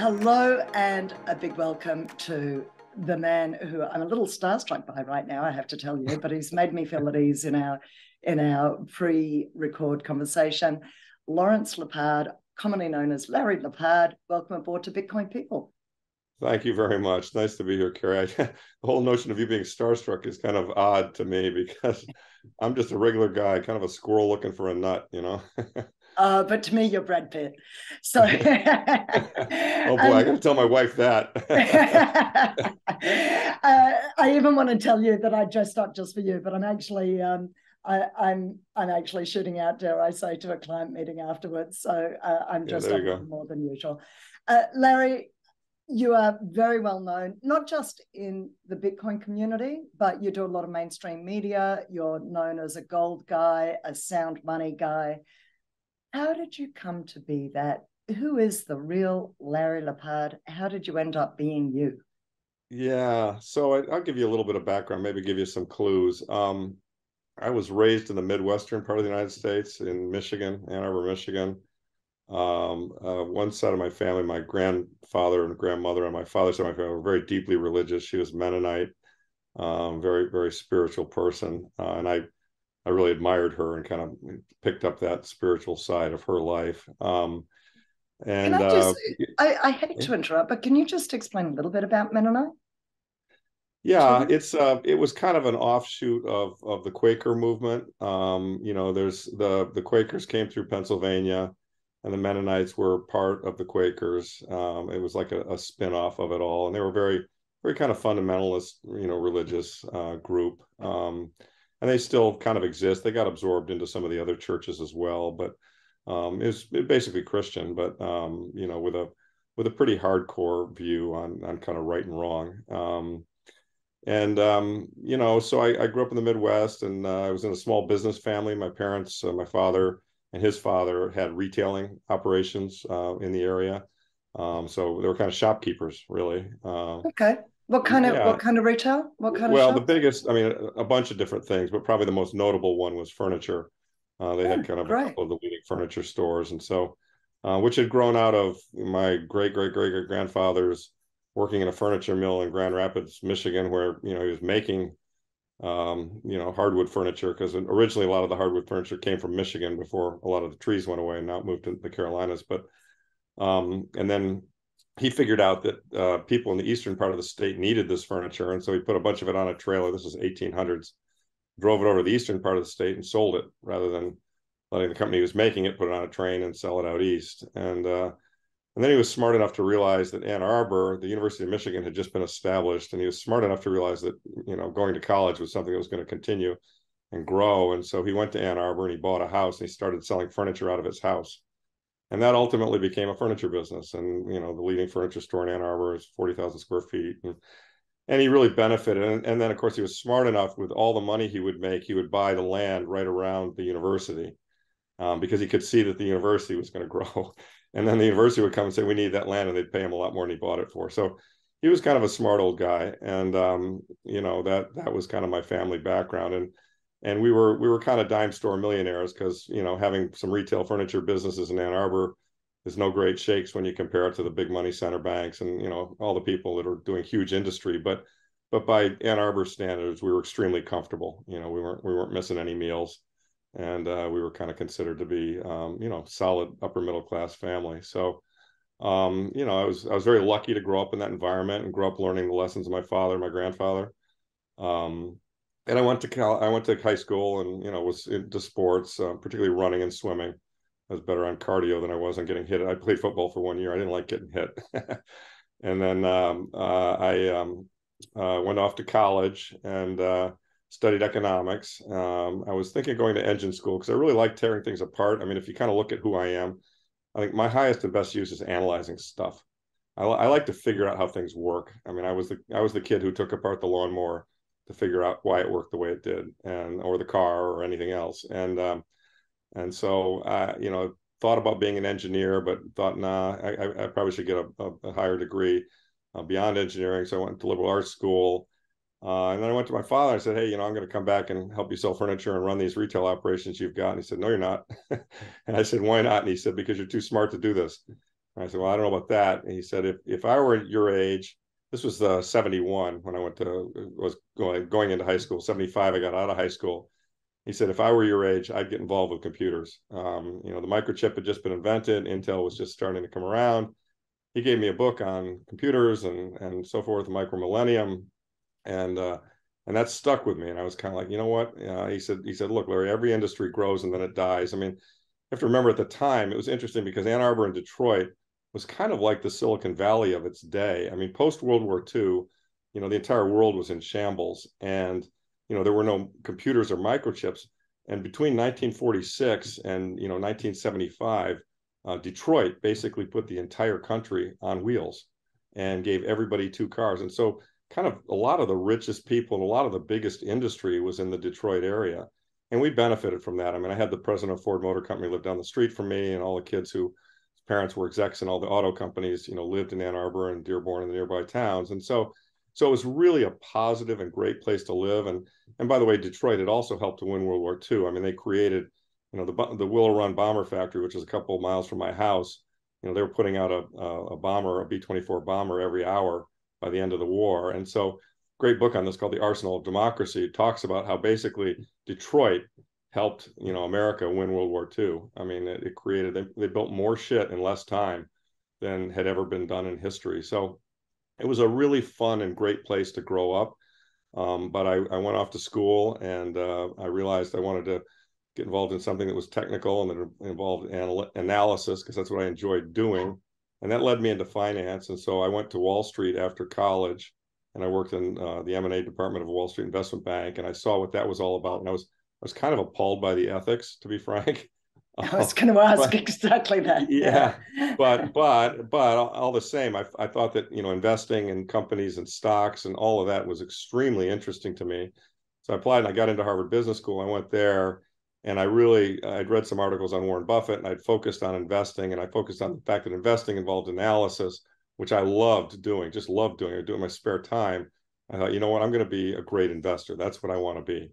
Hello, and a big welcome to the man who I'm a little starstruck by right now, I have to tell you, but he's made me feel at ease in our in our pre-record conversation. Lawrence Lepard, commonly known as Larry Lepard, welcome aboard to Bitcoin People. Thank you very much. Nice to be here, Carrie. I, the whole notion of you being starstruck is kind of odd to me because I'm just a regular guy, kind of a squirrel looking for a nut, you know. Uh, but to me, you're Brad Pitt. So, oh boy, um, I got to tell my wife that. uh, I even want to tell you that I dressed up just for you, but I'm actually um, I, am I'm, I'm actually shooting out, dare I say, to a client meeting afterwards. So uh, I'm just yeah, more than usual. Uh, Larry, you are very well known, not just in the Bitcoin community, but you do a lot of mainstream media. You're known as a gold guy, a sound money guy. How did you come to be that? Who is the real Larry Lepard? How did you end up being you? Yeah, so I, will give you a little bit of background, maybe give you some clues. Um, I was raised in the Midwestern part of the United States in Michigan, Ann Arbor, Michigan. Um, uh, one side of my family, my grandfather and grandmother on my father's side of my family were very deeply religious. She was Mennonite, um, very, very spiritual person. Uh, and I I really admired her and kind of picked up that spiritual side of her life. Um, and I, just, uh, I, I, hate to interrupt, but can you just explain a little bit about Mennonite? Yeah, it's uh, it was kind of an offshoot of of the Quaker movement. Um, you know, there's the the Quakers came through Pennsylvania, and the Mennonites were part of the Quakers. Um, it was like a, a spin-off of it all, and they were very very kind of fundamentalist, you know, religious uh, group. Um, and they still kind of exist. They got absorbed into some of the other churches as well, but um, it's basically Christian, but um, you know, with a with a pretty hardcore view on on kind of right and wrong. Um, and um, you know, so I, I, grew up in the Midwest, and uh, I was in a small business family. My parents, uh, my father and his father, had retailing operations uh, in the area, um, so they were kind of shopkeepers, really. Uh, okay. What kind of yeah. what kind of retail? What kind well, of Well, the biggest, I mean, a bunch of different things, but probably the most notable one was furniture. Uh, they oh, had kind of great. a couple of the leading furniture stores, and so uh, which had grown out of my great great great great grandfather's working in a furniture mill in Grand Rapids, Michigan, where you know he was making um, you know hardwood furniture because originally a lot of the hardwood furniture came from Michigan before a lot of the trees went away and now moved to the Carolinas, but um, and then he figured out that uh, people in the eastern part of the state needed this furniture, and so he put a bunch of it on a trailer. This was 1800s. Drove it over to the eastern part of the state and sold it, rather than letting the company who was making it put it on a train and sell it out east. And uh, and then he was smart enough to realize that Ann Arbor, the University of Michigan, had just been established, and he was smart enough to realize that you know going to college was something that was going to continue and grow. And so he went to Ann Arbor and he bought a house and he started selling furniture out of his house and that ultimately became a furniture business. And you know, the leading furniture store in Ann Arbor is forty thousand square feet, and, and he really benefited. And, and, then, of course, he was smart enough with all the money he would make, he would buy the land right around the university um, because he could see that the university was going to grow. and then the university would come and say, "We need that land," and they'd pay him a lot more than he bought it for. So he was kind of a smart old guy, and um, you know that that was kind of my family background and and we were we were kind of dime store millionaires because you know having some retail furniture businesses in Ann Arbor is no great shakes when you compare it to the big money center banks and you know all the people that are doing huge industry. But but by Ann Arbor standards we were extremely comfortable. You know we weren't we weren't missing any meals. And uh, we were kind of considered to be um, you know solid upper middle class family. So um, you know I was I was very lucky to grow up in that environment and grow up learning the lessons of my father my grandfather. Um, and I went to Cal, I went to high school and you know was into sports, uh, particularly running and swimming. I was better on cardio than I was on getting hit. I played football for one year. I didn't like getting hit, and then um, uh, I um, uh, went off to college and uh, studied economics. Um, I was thinking of going to engine school because I really like tearing things apart. I mean, if you kind of look at who I am, I think my highest and best use is analyzing stuff. I, I like to figure out how things work. I mean, I was the I was the kid who took apart the lawnmower to figure out why it worked the way it did, and or the car or anything else. And um, and so I, you know, thought about being an engineer, but thought, nah, I, I probably should get a, a higher degree uh, beyond engineering. So I went to liberal arts school. Uh, and then I went to my father. I said, "Hey, you know, I'm going to come back and help you sell furniture and run these retail operations you've got." And he said, "No, you're not." and I said, "Why not?" And he said, "Because you're too smart to do this." And I said, well, I don't know about that. And he said, if if I were your age, this was uh, 71 when I went to was going going into high school. 75, I got out of high school. He said, if I were your age, I'd get involved with computers. Um, you know, the microchip had just been invented. Intel was just starting to come around. He gave me a book on computers and and so forth, micro millennium, and uh, and that stuck with me. And I was kind of like, you know what? Uh, he said, he said, look, Larry, every industry grows and then it dies. I mean, you have to remember at the time it was interesting because Ann Arbor and Detroit was kind of like the Silicon Valley of its day. I mean, post World War II, you know, the entire world was in shambles, and you know there were no computers or microchips. And between 1946 and you know 1975, uh, Detroit basically put the entire country on wheels and gave everybody two cars. And so kind of a lot of the richest people and a lot of the biggest industry was in the Detroit area. And we benefited from that. I mean, I had the president of Ford Motor Company live down the street from me, and all the kids who parents were execs in all the auto companies, you know, lived in Ann Arbor and Dearborn and the nearby towns. And so so it was really a positive and great place to live. And and by the way, Detroit it also helped to win World War II. I mean, they created, you know, the the Willow Run bomber factory, which is a couple of miles from my house. You know, they were putting out a a bomber, a B twenty four bomber every hour by the end of the war. And so, great book on this called The Arsenal of Democracy talks about how basically Detroit helped you know America win World War II. I mean, it, it created they, they built more shit in less time than had ever been done in history. So it was a really fun and great place to grow up. Um, but I, I went off to school and uh, I realized I wanted to get involved in something that was technical and that involved anal- analysis because that's what I enjoyed doing and that led me into finance. And so I went to Wall Street after college, and I worked in uh, the M and A department of Wall Street Investment Bank, and I saw what that was all about. And I was was kind of appalled by the ethics, to be frank. I was going to ask but, exactly that. Yeah, but but but all, all, the same, I I thought that you know investing in companies and stocks and all of that was extremely interesting to me. So I applied and I got into Harvard Business School. I went there and I really I'd read some articles on Warren Buffett and I'd focused on investing and I focused on the fact that investing involved analysis, which I loved doing, just loved doing. I do it in my spare time. I thought, you know what, I'm going to be a great investor. That's what I want to be.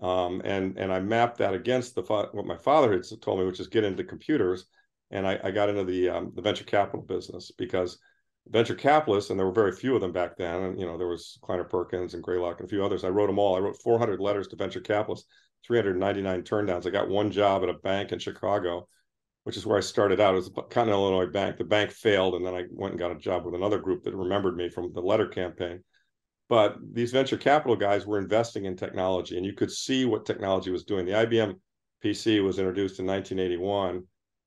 Um, and and I mapped that against the what my father had told me, which is get into computers. And I, I got into the um, the venture capital business because venture capitalists, and there were very few of them back then. And you know there was Kleiner Perkins and Greylock and a few others. I wrote them all. I wrote 400 letters to venture capitalists 399 turndowns. I got one job at a bank in Chicago, which is where I started out. It was a Continental Illinois Bank. The bank failed, and then I went and got a job with another group that remembered me from the letter campaign. But these venture capital guys were investing in technology, and you could see what technology was doing. The IBM PC was introduced in 1981.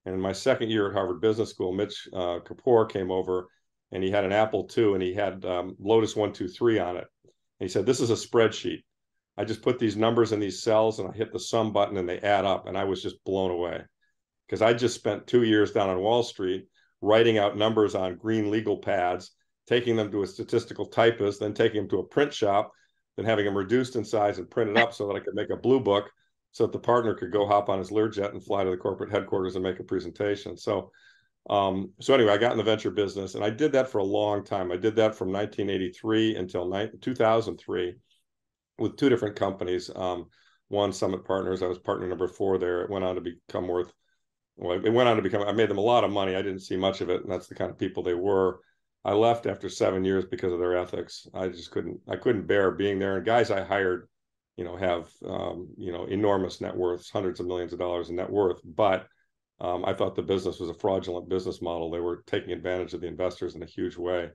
And in my second year at Harvard Business School, Mitch uh, Kapor came over and he had an Apple II and he had um, Lotus 123 on it. And he said, This is a spreadsheet. I just put these numbers in these cells and I hit the sum button and they add up. And I was just blown away because I just spent two years down on Wall Street writing out numbers on green legal pads, taking them to a statistical typist, then taking them to a print shop, then having them reduced in size and printed up so that I could make a blue book so that the partner could go hop on his Learjet and fly to the corporate headquarters and make a presentation. So, um, so anyway, I got in the venture business and I did that for a long time. I did that from 1983 until 2003 with two different companies. Um, one Summit Partners, I was partner number four there. It went on to become worth, well, it went on to become, I made them a lot of money. I didn't see much of it. And that's the kind of people they were. I left after seven years because of their ethics. I just couldn't, I couldn't bear being there. And guys I hired, you know, have, um, you know, enormous net worths, hundreds of millions of dollars in net worth. But um, I thought the business was a fraudulent business model. They were taking advantage of the investors in a huge way.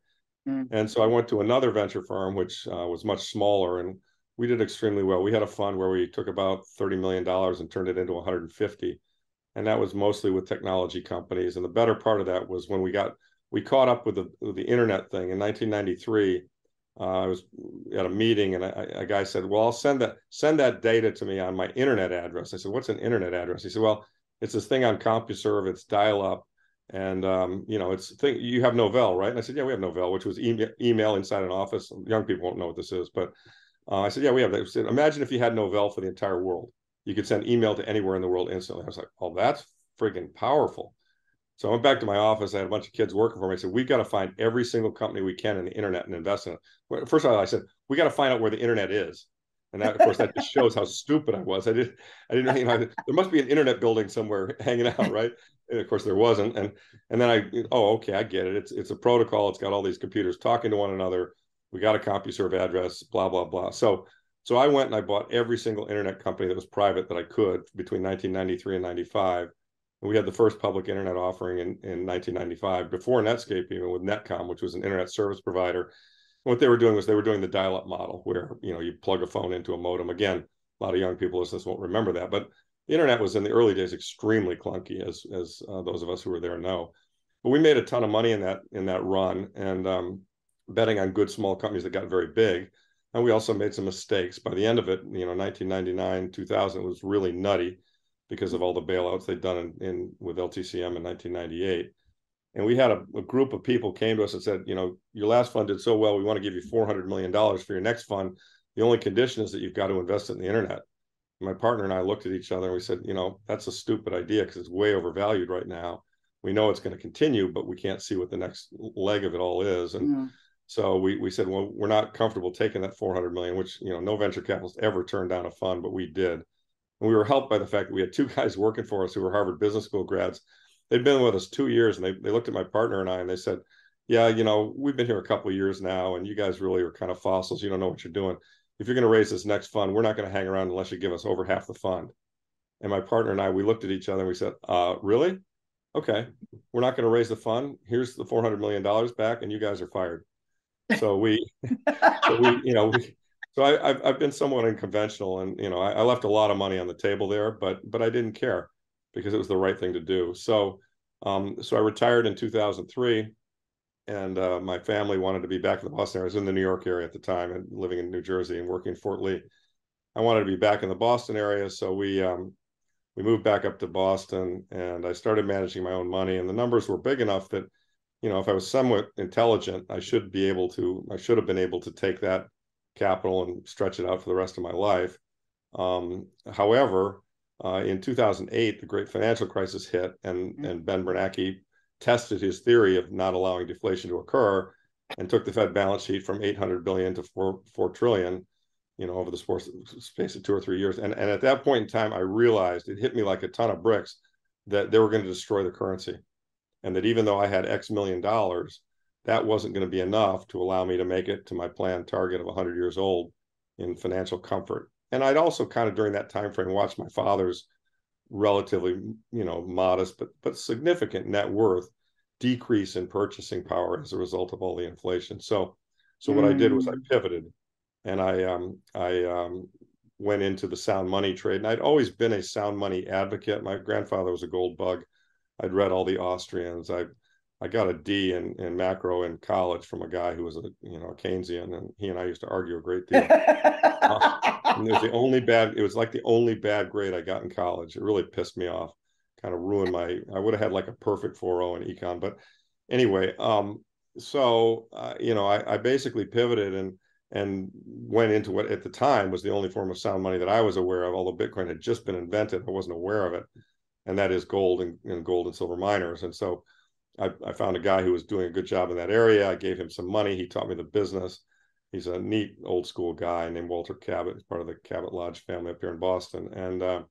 Mm. And so I went to another venture firm, which uh, was much smaller and we did extremely well. We had a fund where we took about $30 million and turned it into 150. And that was mostly with technology companies. And the better part of that was when we got, we caught up with the, with the internet thing in 1993. Uh, I was at a meeting and a, a, guy said, well, I'll send that, send that data to me on my internet address. I said, what's an internet address? He said, well, it's this thing on CompuServe, it's dial up. And, um, you know, it's thing, you have Novell, right? And I said, yeah, we have Novell, which was email, email inside an office. Young people won't know what this is, but uh, I said, yeah, we have that. Said, Imagine if you had Novell for the entire world. You could send email to anywhere in the world instantly. I was like, oh, that's friggin' powerful. So I went back to my office. I had a bunch of kids working for me. I said, we've got to find every single company we can in the internet and invest in it. First of all, I said, we got to find out where the internet is. and that, of course, that just shows how stupid I was. I didn't, I didn't, you know, there must be an internet building somewhere hanging out, right? And of course, there wasn't. And and then I, oh, okay, I get it. It's it's a protocol. It's got all these computers talking to one another. We got a CompuServe address, blah blah blah. So so I went and I bought every single internet company that was private that I could between 1993 and 95. We had the first public internet offering in, in 1995 before Netscape, even with Netcom, which was an internet service provider. What they were doing was they were doing the dial-up model where you know you plug a phone into a modem. Again a lot of young people listening won't remember that but the internet was in the early days extremely clunky as as uh, those of us who were there know. But we made a ton of money in that in that run and um, betting on good small companies that got very big. And we also made some mistakes. By the end of it you know 1999 2000 was really nutty because of all the bailouts they'd done in, in with ltcm in 1998 and we had a, a, group of people came to us and said, you know, your last fund did so well, we want to give you four hundred million dollars for your next fund. The only condition is that you've got to invest it in the internet. My partner and I looked at each other and we said, you know, that's a stupid idea because it's way overvalued right now. We know it's going to continue, but we can't see what the next leg of it all is. And mm. so we we said, well, we're not comfortable taking that four hundred million, which you know, no venture capitalist ever turned down a fund, but we did. And we were helped by the fact that we had two guys working for us who were Harvard Business School grads they'd been with us two years and they, they looked at my partner and I and they said, yeah, you know, we've been here a couple of years now and you guys really are kind of fossils. You don't know what you're doing. If you're going to raise this next fund, we're not going to hang around unless you give us over half the fund. And my partner and I, we looked at each other and we said, uh, really? Okay, we're not going to raise the fund. Here's the $400 million back and you guys are fired. So we, so we, you know, we, so I, have I've been somewhat unconventional and, you know, I, I left a lot of money on the table there, but, but I didn't care because it was the right thing to do. So, um, so I retired in 2003, and uh, my family wanted to be back in the Boston area. I was in the New York area at the time and living in New Jersey and working in Fort Lee. I wanted to be back in the Boston area, so we um, we moved back up to Boston, and I started managing my own money. And the numbers were big enough that, you know, if I was somewhat intelligent, I should be able to. I should have been able to take that capital and stretch it out for the rest of my life. Um, however, uh, in 2008, the great financial crisis hit, and, mm-hmm. and Ben Bernanke tested his theory of not allowing deflation to occur and took the Fed balance sheet from 800 billion to 4, 4 trillion, you know, over the space of two or three years. And, and at that point in time, I realized it hit me like a ton of bricks that they were going to destroy the currency. And that even though I had X million dollars, that wasn't going to be enough to allow me to make it to my planned target of 100 years old in financial comfort and I'd also kind of during that time frame watched my father's relatively, you know, modest but but significant net worth decrease in purchasing power as a result of all the inflation. So so what mm. I did was I mm. pivoted and I um I um went into the sound money trade and I'd always been a sound money advocate. My grandfather was a gold bug. I'd read all the Austrians. I I got a D in, in macro in college from a guy who was a you know a Keynesian, and he and I used to argue a great deal. uh, and it was the only bad. It was like the only bad grade I got in college. It really pissed me off. Kind of ruined my. I would have had like a perfect 4.0 in econ, but anyway. Um. So uh, you know, I, I basically pivoted and and went into what at the time was the only form of sound money that I was aware of. Although Bitcoin had just been invented, I wasn't aware of it, and that is gold and, and gold and silver miners. And so I, I, found a guy who was doing a good job in that area. I gave him some money. He taught me the business. He's a neat old school guy named Walter Cabot. He's part of the Cabot Lodge family up here in Boston. And uh,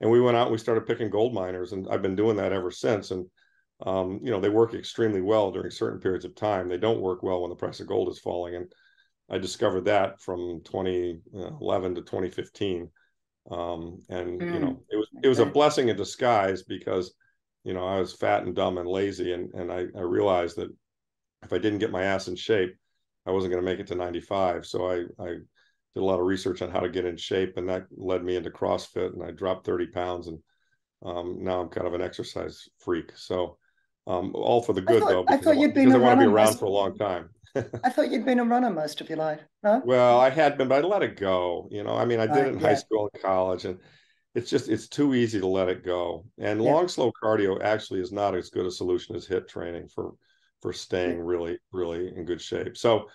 and we went out and we started picking gold miners, and I've been doing that ever since. And um, you know they work extremely well during certain periods of time. They don't work well when the price of gold is falling. And I discovered that from 2011 to 2015. Um, and mm. you know it was it was a blessing in disguise because you know, I was fat and dumb and lazy, and and I, I realized that if I didn't get my ass in shape, I wasn't going to make it to 95. So I I did a lot of research on how to get in shape, and that led me into CrossFit, and I dropped 30 pounds, and um, now I'm kind of an exercise freak. So um, all for the good thought, though. I thought you'd been I want to be around most... for a long time. I thought you'd been a runner most of your life. Huh? Well, I had been, but I let it go. You know, I mean, I did uh, it in yeah. high school and college, and it's just it's too easy to let it go. And yeah. long slow cardio actually is not as good a solution as HIIT training for for staying really really in good shape. So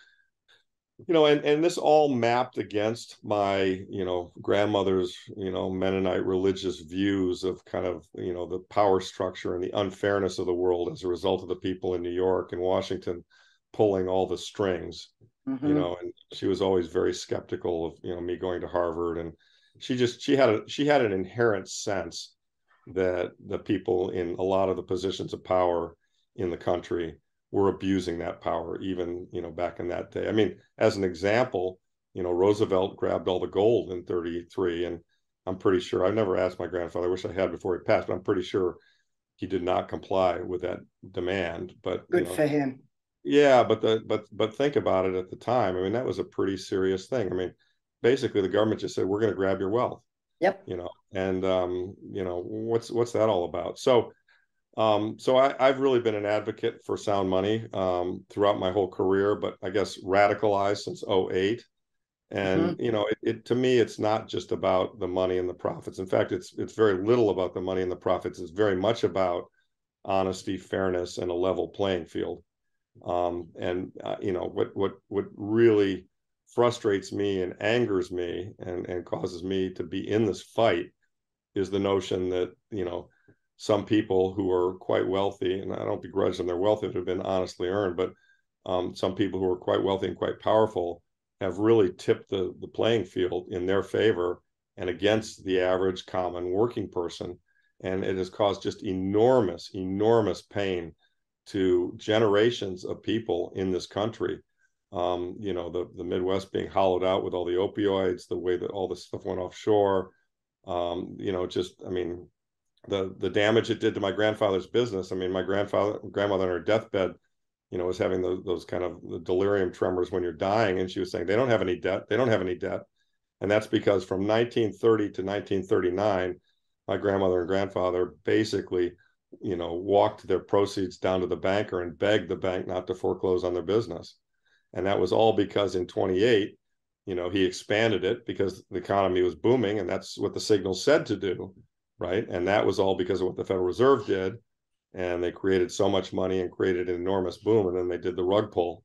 you know and and this all mapped against my you know grandmother's you know mennonite religious views of kind of you know the power structure and the unfairness of the world as a result of the people in new york and washington pulling all the strings mm-hmm. you know, and she was always very skeptical of you know me going to Harvard, and she just she had a she had an inherent sense that the people in a lot of the positions of power in the country were abusing that power, even you know back in that day. I mean, as an example, you know Roosevelt grabbed all the gold in '33, and I'm pretty sure I've never asked my grandfather. I wish I had before he passed, but I'm pretty sure he did not comply with that demand. But good you know, for him. Yeah, but the but but think about it at the time. I mean, that was a pretty serious thing. I mean, basically the government just said we're going to grab your wealth. Yep. You know, and um, you know what's what's that all about? So, um, so I, I've really been an advocate for sound money um, throughout my whole career, but I guess radicalized since 08 and mm-hmm. you know it, it, to me it's not just about the money and the profits in fact it's it's very little about the money and the profits it's very much about honesty fairness and a level playing field um, and uh, you know what what what really frustrates me and angers me and and causes me to be in this fight is the notion that you know some people who are quite wealthy and i don't begrudge them their wealth that have been honestly earned but um, some people who are quite wealthy and quite powerful have really tipped the, the playing field in their favor and against the average common working person. And it has caused just enormous, enormous pain to generations of people in this country. Um, you know, the, the Midwest being hollowed out with all the opioids, the way that all this stuff went offshore. Um, you know, just, I mean, the the damage it did to my grandfather's business. I mean, my grandfather, grandmother on her deathbed you know, was having those, those kind of the delirium tremors when you're dying. And she was saying, they don't have any debt. They don't have any debt. And that's because from 1930 to 1939, my grandmother and grandfather basically, you know, walked their proceeds down to the banker and begged the bank not to foreclose on their business. And that was all because in 28, you know, he expanded it because the economy was booming. And that's what the signal said to do. Right. And that was all because of what the Federal Reserve did and they created so much money and created an enormous boom and then they did the rug pull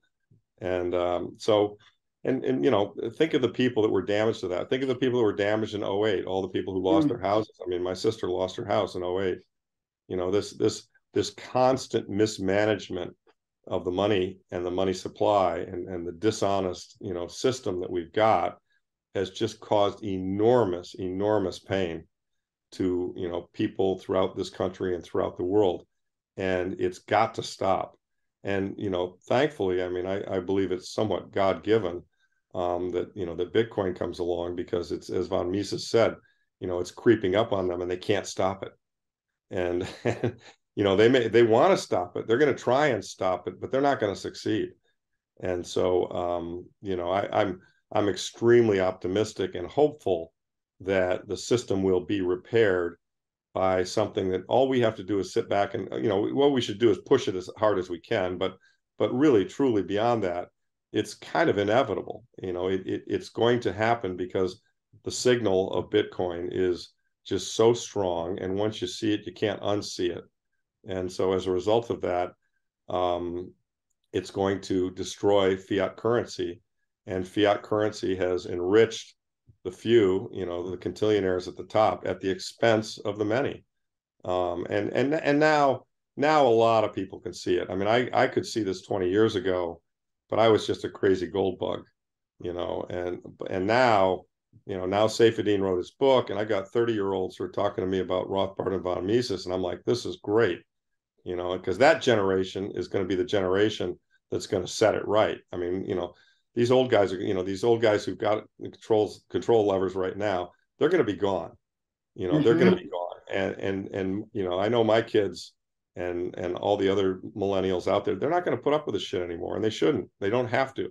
and um, so and and you know think of the people that were damaged to that think of the people that were damaged in 08 all the people who lost mm. their houses i mean my sister lost her house in 08 you know this this this constant mismanagement of the money and the money supply and and the dishonest you know system that we've got has just caused enormous enormous pain to you know people throughout this country and throughout the world and it's got to stop. And you know, thankfully, I mean, I, I believe it's somewhat God given um, that you know that Bitcoin comes along because it's as von Mises said, you know, it's creeping up on them and they can't stop it. And you know, they may they want to stop it. They're going to try and stop it, but they're not going to succeed. And so, um, you know, I, I'm I'm extremely optimistic and hopeful that the system will be repaired by something that all we have to do is sit back and you know what we should do is push it as hard as we can but but really truly beyond that it's kind of inevitable you know it, it, it's going to happen because the signal of bitcoin is just so strong and once you see it you can't unsee it and so as a result of that um, it's going to destroy fiat currency and fiat currency has enriched the few, you know, the quintillionaires at the top at the expense of the many. Um, and and and now now a lot of people can see it. I mean, I I could see this 20 years ago, but I was just a crazy gold bug, you know, and and now, you know, now Saifedean wrote his book, and I got 30 year olds who are talking to me about Rothbard and von Mises, and I'm like, this is great, you know, because that generation is going to be the generation that's going to set it right. I mean, you know, these old guys are, you know, these old guys who've got controls control levers right now, they're going to be gone. You know, mm-hmm. they're going to be gone. And and and you know, I know my kids and and all the other millennials out there, they're not going to put up with this shit anymore, and they shouldn't. They don't have to.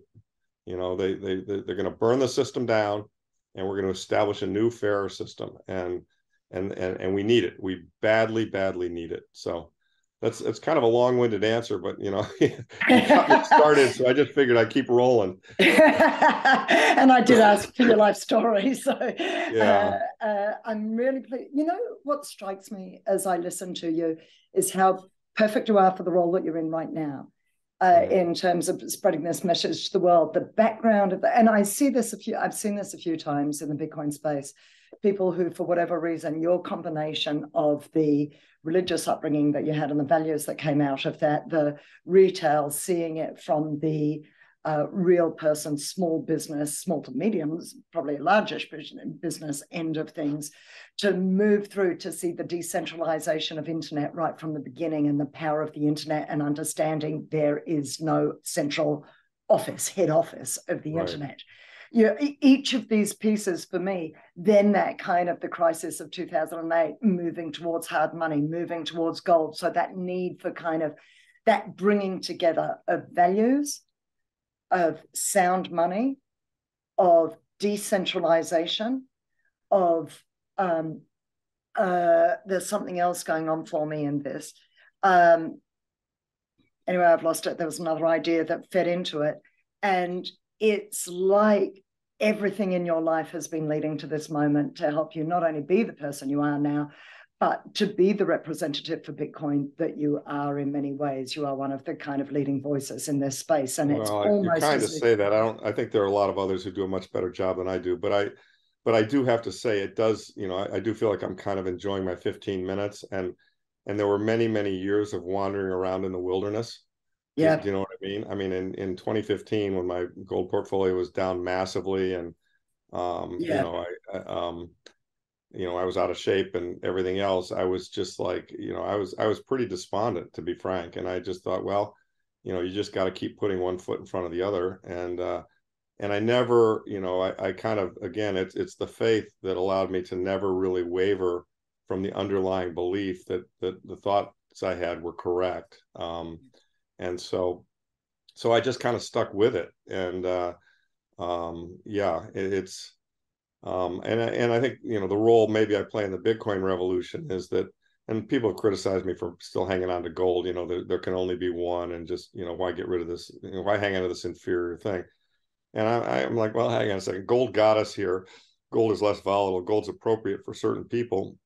You know, they they they're going to burn the system down, and we're going to establish a new, fairer system. And and and and we need it. We badly, badly need it. So that's it's kind of a long-winded answer, but you know, me started, so I just figured I'd keep rolling. and I did ask for your life story, so yeah, uh, uh, I'm really pleased. You know what strikes me as I listen to you is how perfect you are for the role that you're in right now. Uh, in terms of spreading this message to the world, the background of the, and I see this a few, I've seen this a few times in the Bitcoin space. People who, for whatever reason, your combination of the religious upbringing that you had and the values that came out of that, the retail, seeing it from the uh, real person, small business, small to mediums, probably a largish business end of things, to move through to see the decentralization of internet right from the beginning and the power of the internet and understanding there is no central office, head office of the right. internet. You know, each of these pieces for me, then that kind of the crisis of 2008, moving towards hard money, moving towards gold. So that need for kind of that bringing together of values, of sound money, of decentralization, of um, uh, there's something else going on for me in this. Um, anyway, I've lost it. There was another idea that fed into it. And it's like everything in your life has been leading to this moment to help you not only be the person you are now, but to be the representative for Bitcoin that you are in many ways. You are one of the kind of leading voices in this space. And well, it's almost you kind of to say that. I don't I think there are a lot of others who do a much better job than I do, but I but I do have to say it does, you know, I, I do feel like I'm kind of enjoying my 15 minutes and and there were many, many years of wandering around in the wilderness yeah. You know I mean? I mean, in, in 2015, when my gold portfolio was down massively and, um, yeah. you know, I, I, um, you know, I was out of shape and everything else, I was just like, you know, I was, I was pretty despondent to be frank. And I just thought, well, you know, you just got to keep putting one foot in front of the other. And, uh, and I never, you know, I, I kind of, again, it's, it's the faith that allowed me to never really waver from the underlying belief that, that the thoughts I had were correct. Um, and so so i just kind of stuck with it and uh um yeah it, it's um and and i think you know the role maybe i play in the bitcoin revolution is that and people have criticized me for still hanging on to gold you know there, there can only be one and just you know why get rid of this you know, why hang on to this inferior thing? And I, i'm like well hang on a second. Gold got us here. Gold is less volatile. Gold's appropriate for certain people.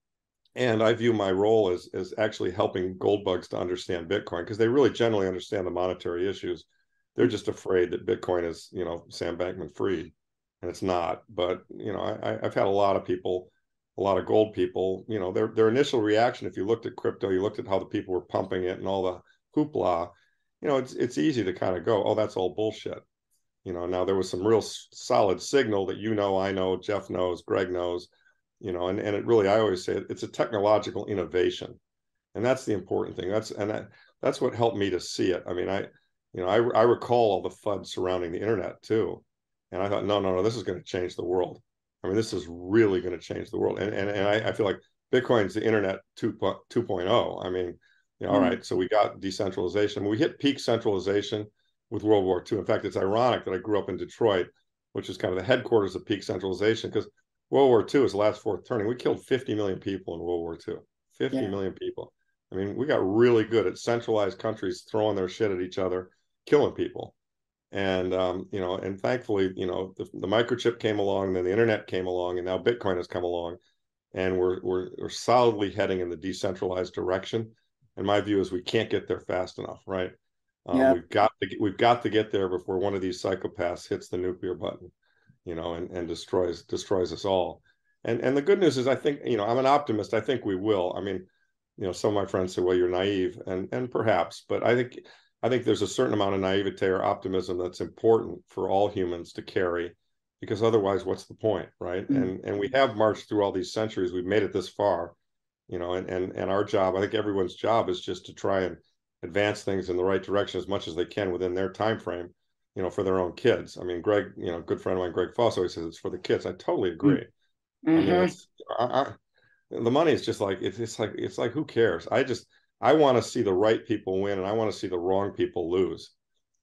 And I view my role as as actually helping gold bugs to understand Bitcoin because they really generally understand the monetary issues. They're just afraid that Bitcoin is, you know, Sam Bankman-Fried, and it's not. But you know, I, I've had a lot of people, a lot of gold people. You know, their their initial reaction, if you looked at crypto, you looked at how the people were pumping it and all the hoopla. You know, it's it's easy to kind of go, oh, that's all bullshit. You know, now there was some real solid signal that you know, I know, Jeff knows, Greg knows you know and, and it really i always say it's a technological innovation and that's the important thing that's and that, that's what helped me to see it i mean i you know i, I recall all the fud surrounding the internet too and i thought no no no this is going to change the world i mean this is really going to change the world and and, and I, I feel like bitcoin's the internet 2, 2.0 i mean you know, mm-hmm. all right so we got decentralization we hit peak centralization with world war ii in fact it's ironic that i grew up in detroit which is kind of the headquarters of peak centralization because World War II was the last fourth turning. We killed 50 million people in World War II. Fifty yeah. million people. I mean, we got really good at centralized countries throwing their shit at each other, killing people. And um, you know, and thankfully, you know, the, the microchip came along, then the internet came along, and now Bitcoin has come along, and we're we're we're solidly heading in the decentralized direction. And my view is we can't get there fast enough, right? Um, yeah. We've got to get, we've got to get there before one of these psychopaths hits the nuclear button you know, and, and destroys destroys us all. And and the good news is I think, you know, I'm an optimist. I think we will. I mean, you know, some of my friends say, well, you're naive, and and perhaps, but I think I think there's a certain amount of naivete or optimism that's important for all humans to carry, because otherwise, what's the point, right? Mm-hmm. And and we have marched through all these centuries. We've made it this far, you know, and and and our job, I think everyone's job is just to try and advance things in the right direction as much as they can within their time frame you know, for their own kids. I mean, Greg, you know, good friend of mine, Greg Foss, always says it's for the kids. I totally agree. Mm-hmm. I mean, mm-hmm. I, I, the money is just like it's, it's like it's like who cares? I just I want to see the right people win, and I want to see the wrong people lose.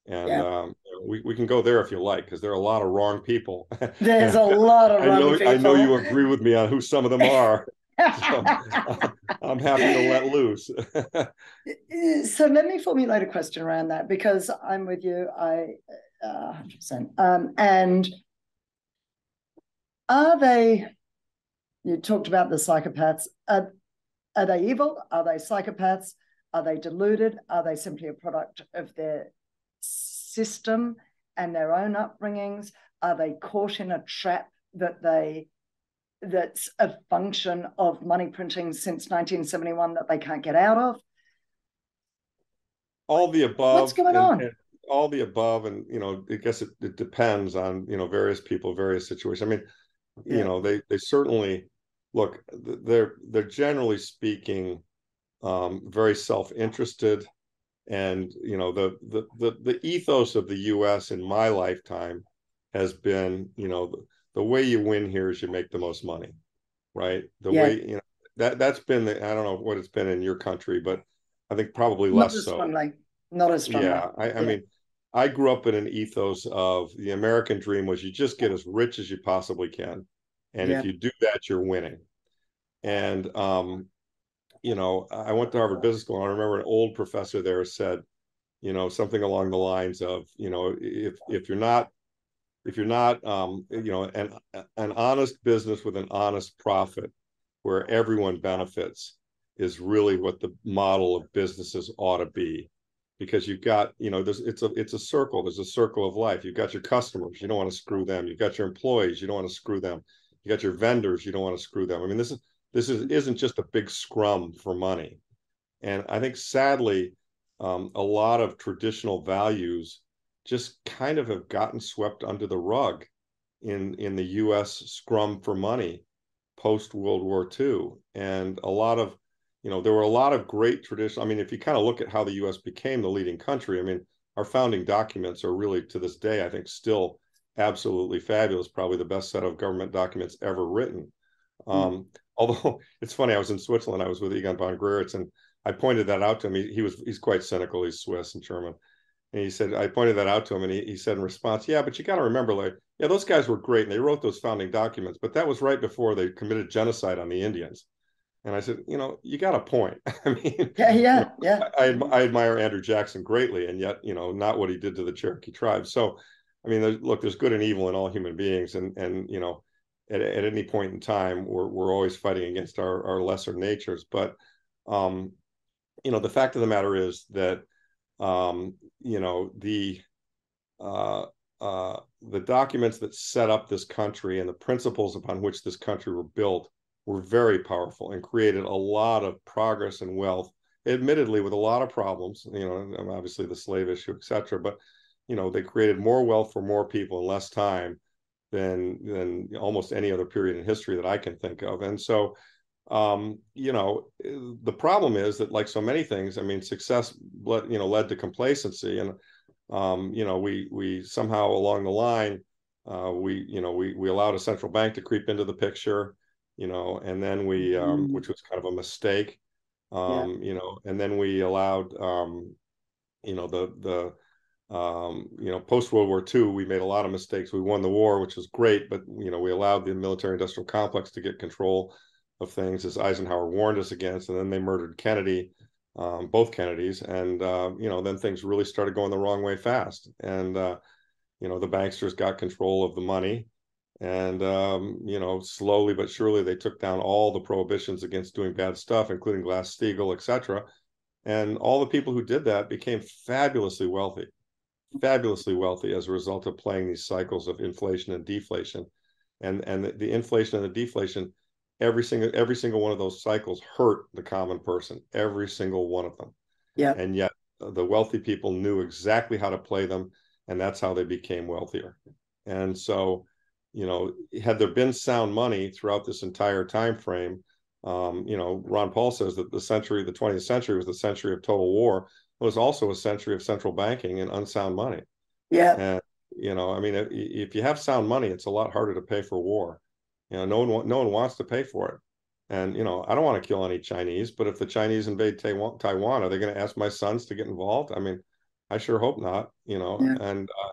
And yeah. um, we, we can go there if you like, because there are a lot of wrong people. There's a lot of I know, people. I know you agree with me on who some of them are. so, I'm happy to let loose. so let me formulate a question around that because I'm with you. I uh, 100%. Um, and are they? You talked about the psychopaths. Are, are they evil? Are they psychopaths? Are they deluded? Are they simply a product of their system and their own upbringings? Are they caught in a trap that they that's a function of money printing since 1971 that they can't get out of? All the above. What's going and, on? And, all the above, and you know, I guess it, it depends on you know various people, various situations. I mean, yeah. you know, they they certainly look. They're they're generally speaking um, very self interested, and you know the, the the the ethos of the U.S. in my lifetime has been you know the, the way you win here is you make the most money, right? The yeah. way you know that that's been the I don't know what it's been in your country, but I think probably Not less so. Strongly. Not as strong. Yeah, I, I mean, I grew up in an ethos of the American dream was you just get as rich as you possibly can, and yeah. if you do that, you're winning. And um, you know, I went to Harvard Business School. And I remember an old professor there said, you know, something along the lines of, you know, if if you're not if you're not um, you know an an honest business with an honest profit where everyone benefits is really what the model of businesses ought to be because you've got you know there's it's a it's a circle there's a circle of life you've got your customers you don't want to screw them you've got your employees you don't want to screw them you got your vendors you don't want to screw them i mean this is this is isn't just a big scrum for money and i think sadly um, a lot of traditional values just kind of have gotten swept under the rug in in the us scrum for money post world war ii and a lot of you know, there were a lot of great traditions. I mean, if you kind of look at how the U.S. became the leading country, I mean, our founding documents are really to this day, I think, still absolutely fabulous. Probably the best set of government documents ever written. Mm-hmm. Um, although it's funny, I was in Switzerland. I was with Egon von Greyerz, and I pointed that out to him. He, he was he's quite cynical. He's Swiss and German. And he said, I pointed that out to him, and he, he said in response, Yeah, but you got to remember, like, yeah, those guys were great, and they wrote those founding documents, but that was right before they committed genocide on the Indians. And I said, you know, you got a point. I mean, yeah, yeah, yeah. I, I, admire Andrew Jackson greatly, and yet, you know, not what he did to the Cherokee tribe. So, I mean, there's, look, there's good and evil in all human beings, and and you know, at, at any point in time, we're we're always fighting against our our lesser natures. But, um, you know, the fact of the matter is that, um, you know, the uh, uh, the documents that set up this country and the principles upon which this country were built were very powerful and created a lot of progress and wealth admittedly with a lot of problems you know obviously the slave issue etc but you know they created more wealth for more people in less time than than almost any other period in history that i can think of and so um, you know the problem is that like so many things i mean success led, you know led to complacency and um, you know we we somehow along the line uh, we you know we we allowed a central bank to creep into the picture you know, and then we, um, mm-hmm. which was kind of a mistake, um, yeah. you know, and then we allowed, um, you know, the the, um, you know, post World War II, we made a lot of mistakes. We won the war, which was great, but you know, we allowed the military-industrial complex to get control of things, as Eisenhower warned us against, and then they murdered Kennedy, um, both Kennedys, and uh, you know, then things really started going the wrong way fast, and uh, you know, the banksters got control of the money and um, you know slowly but surely they took down all the prohibitions against doing bad stuff including glass-steagall et cetera. and all the people who did that became fabulously wealthy fabulously wealthy as a result of playing these cycles of inflation and deflation. And and the, the inflation and the deflation every single every single one of those cycles hurt the common person every single one of them. Yeah. And yet the wealthy people knew exactly how to play them and that's how they became wealthier. And so you know, had there been sound money throughout this entire time frame, um, you know, Ron Paul says that the century, the 20th century, was the century of total war. Was also a century of central banking and unsound money. Yeah. And you know, I mean, if, if you have sound money, it's a lot harder to pay for war. You know, no one no one wants to pay for it. And you know, I don't want to kill any Chinese, but if the Chinese invade Taiwan, Taiwan, are they going to ask my sons to get involved? I mean, I sure hope not. You know, yeah. and uh,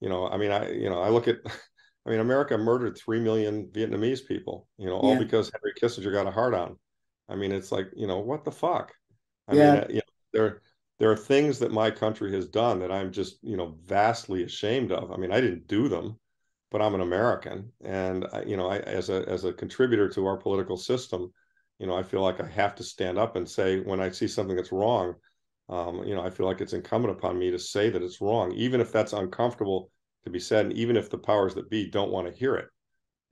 you know, I mean, I you know, I look at I mean, America murdered three million Vietnamese people, you know, all yeah. because Henry Kissinger got a hard on. I mean, it's like, you know, what the fuck? I yeah. mean, you know, there there are things that my country has done that I'm just, you know, vastly ashamed of. I mean, I didn't do them, but I'm an American, and I, you know, I as a as a contributor to our political system, you know, I feel like I have to stand up and say when I see something that's wrong, um, you know, I feel like it's incumbent upon me to say that it's wrong, even if that's uncomfortable to be said, and even if the powers that be don't want to hear it.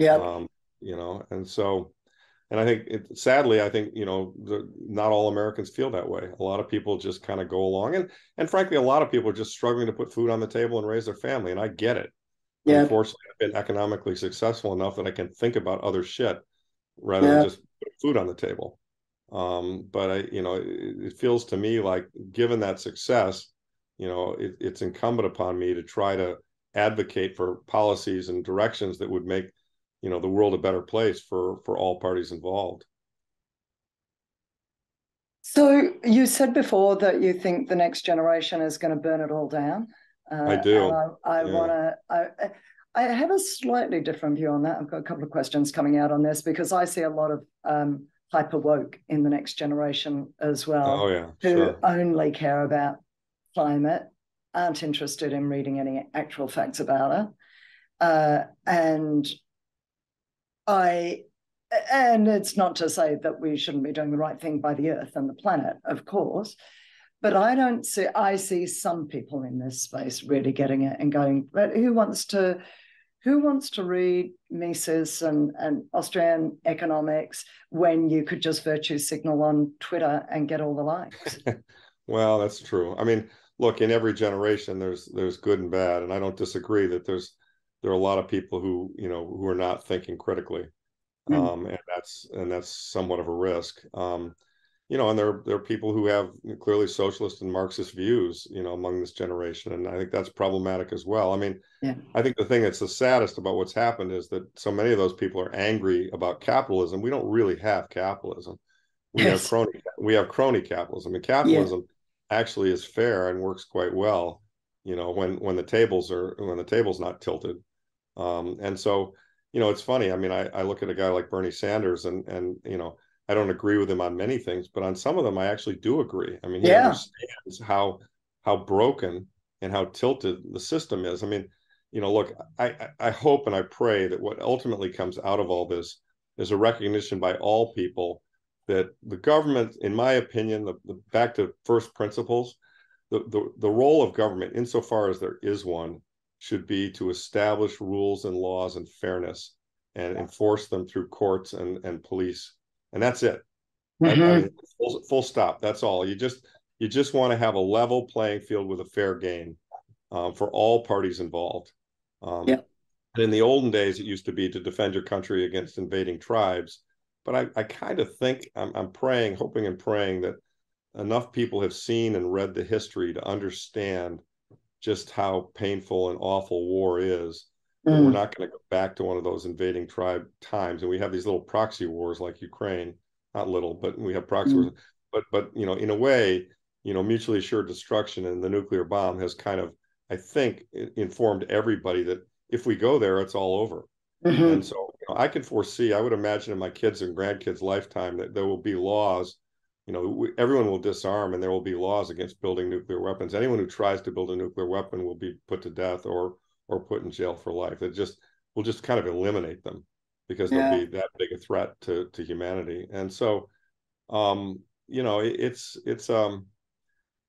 Yeah. Um, you know, and so and I think it, sadly, I think you know the, not all Americans feel that way. A lot of people just kind of go along, and and frankly, a lot of people are just struggling to put food on the table and raise their family, and I get it. Yeah. Unfortunately, I've been economically successful enough that I can think about other shit rather yeah. than just put food on the table. Um, but I, you know, it, it, feels to me like given that success, you know, it, it's incumbent upon me to try to advocate for policies and directions that would make you know the world a better place for for all parties involved so you said before that you think the next generation is going to burn it all down uh, i do i, I yeah. want to I, I have a slightly different view on that i've got a couple of questions coming out on this because i see a lot of um, hyper woke in the next generation as well oh yeah who sure. only care about climate aren't interested in reading any actual facts about it uh, and I and it's not to say that we shouldn't be doing the right thing by the earth and the planet, of course. But I don't see I see some people in this space really getting it and going, but who wants to who wants to read Mises and, and Austrian economics when you could just virtue signal on Twitter and get all the likes? well, that's true. I mean, look, in every generation there's there's good and bad. And I don't disagree that there's there are a lot of people who you know who are not thinking critically mm. um, and that's and that's somewhat of a risk um, you know and there there are people who have clearly socialist and marxist views you know among this generation and i think that's problematic as well i mean yeah. i think the thing that's the saddest about what's happened is that so many of those people are angry about capitalism we don't really have capitalism we yes. have crony we have crony capitalism and capitalism yeah. actually is fair and works quite well you know when when the tables are when the table's not tilted um, and so, you know, it's funny. I mean, I, I look at a guy like Bernie Sanders and, and, you know, I don't agree with him on many things, but on some of them, I actually do agree. I mean, he yeah. understands how, how broken and how tilted the system is. I mean, you know, look, I, I hope and I pray that what ultimately comes out of all this is a recognition by all people that the government, in my opinion, the, the back to first principles, the, the, the role of government, insofar as there is one, should be to establish rules and laws and fairness and enforce them through courts and, and police. And that's it. Mm-hmm. I, mean, full, full, stop. That's all. You just you just want to have a level playing field with a fair game um, for all parties involved. Um, yeah. In the olden days, it used to be to defend your country against invading tribes. But I, I kind of think I'm, I'm praying, hoping and praying that enough people have seen and read the history to understand just how painful and awful war is. Mm. We're not going to go back to one of those invading tribe times. And we have these little proxy wars like Ukraine, not little, but we have proxy mm. wars. But but you know, in a way, you know, mutually assured destruction and the nuclear bomb has kind of, I think, informed everybody that if we go there, it's all over. Mm-hmm. And so you know, I can foresee, I would imagine in my kids and grandkids' lifetime that there will be laws you know, everyone will disarm and there will be laws against building nuclear weapons. Anyone who tries to build a nuclear weapon will be put to death or or put in jail for life. It just will just kind of eliminate them because yeah. they'll be that big a threat to to humanity. And so, um, you know, it, it's it's um,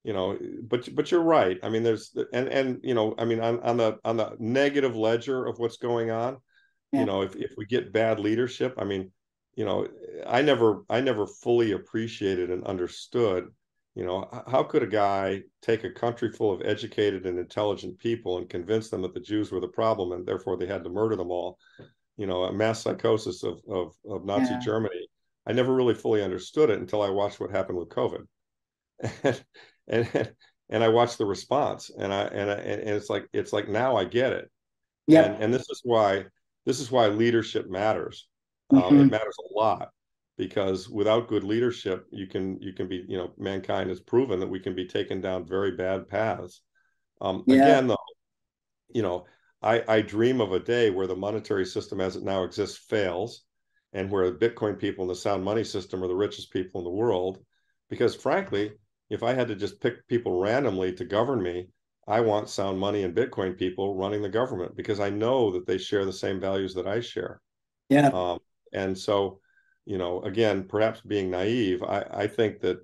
you know, but but you're right. I mean, there's and and you know, I mean, on on the on the negative ledger of what's going on, yeah. you know, if if we get bad leadership, I mean you know i never i never fully appreciated and understood you know how could a guy take a country full of educated and intelligent people and convince them that the jews were the problem and therefore they had to murder them all? You know a mass psychosis of of, of nazi yeah. germany i never really fully understood it until i watched what happened with covid. And and, and i watched the response and i and, I, and it's like it's like now i get it. Yeah and, and this is why this is why leadership matters um, mm-hmm. it matters a lot because without good leadership, you can you can be you know mankind has proven that we can be taken down very bad paths. Um, yeah. Again, though, you know, I, I dream of a day where the monetary system as it now exists fails, and where the Bitcoin people and the sound money system are the richest people in the world. Because frankly, if I had to just pick people randomly to govern me, I want sound money and Bitcoin people running the government because I know that they share the same values that I share. Yeah. Um, and so you know again perhaps being naive i i think that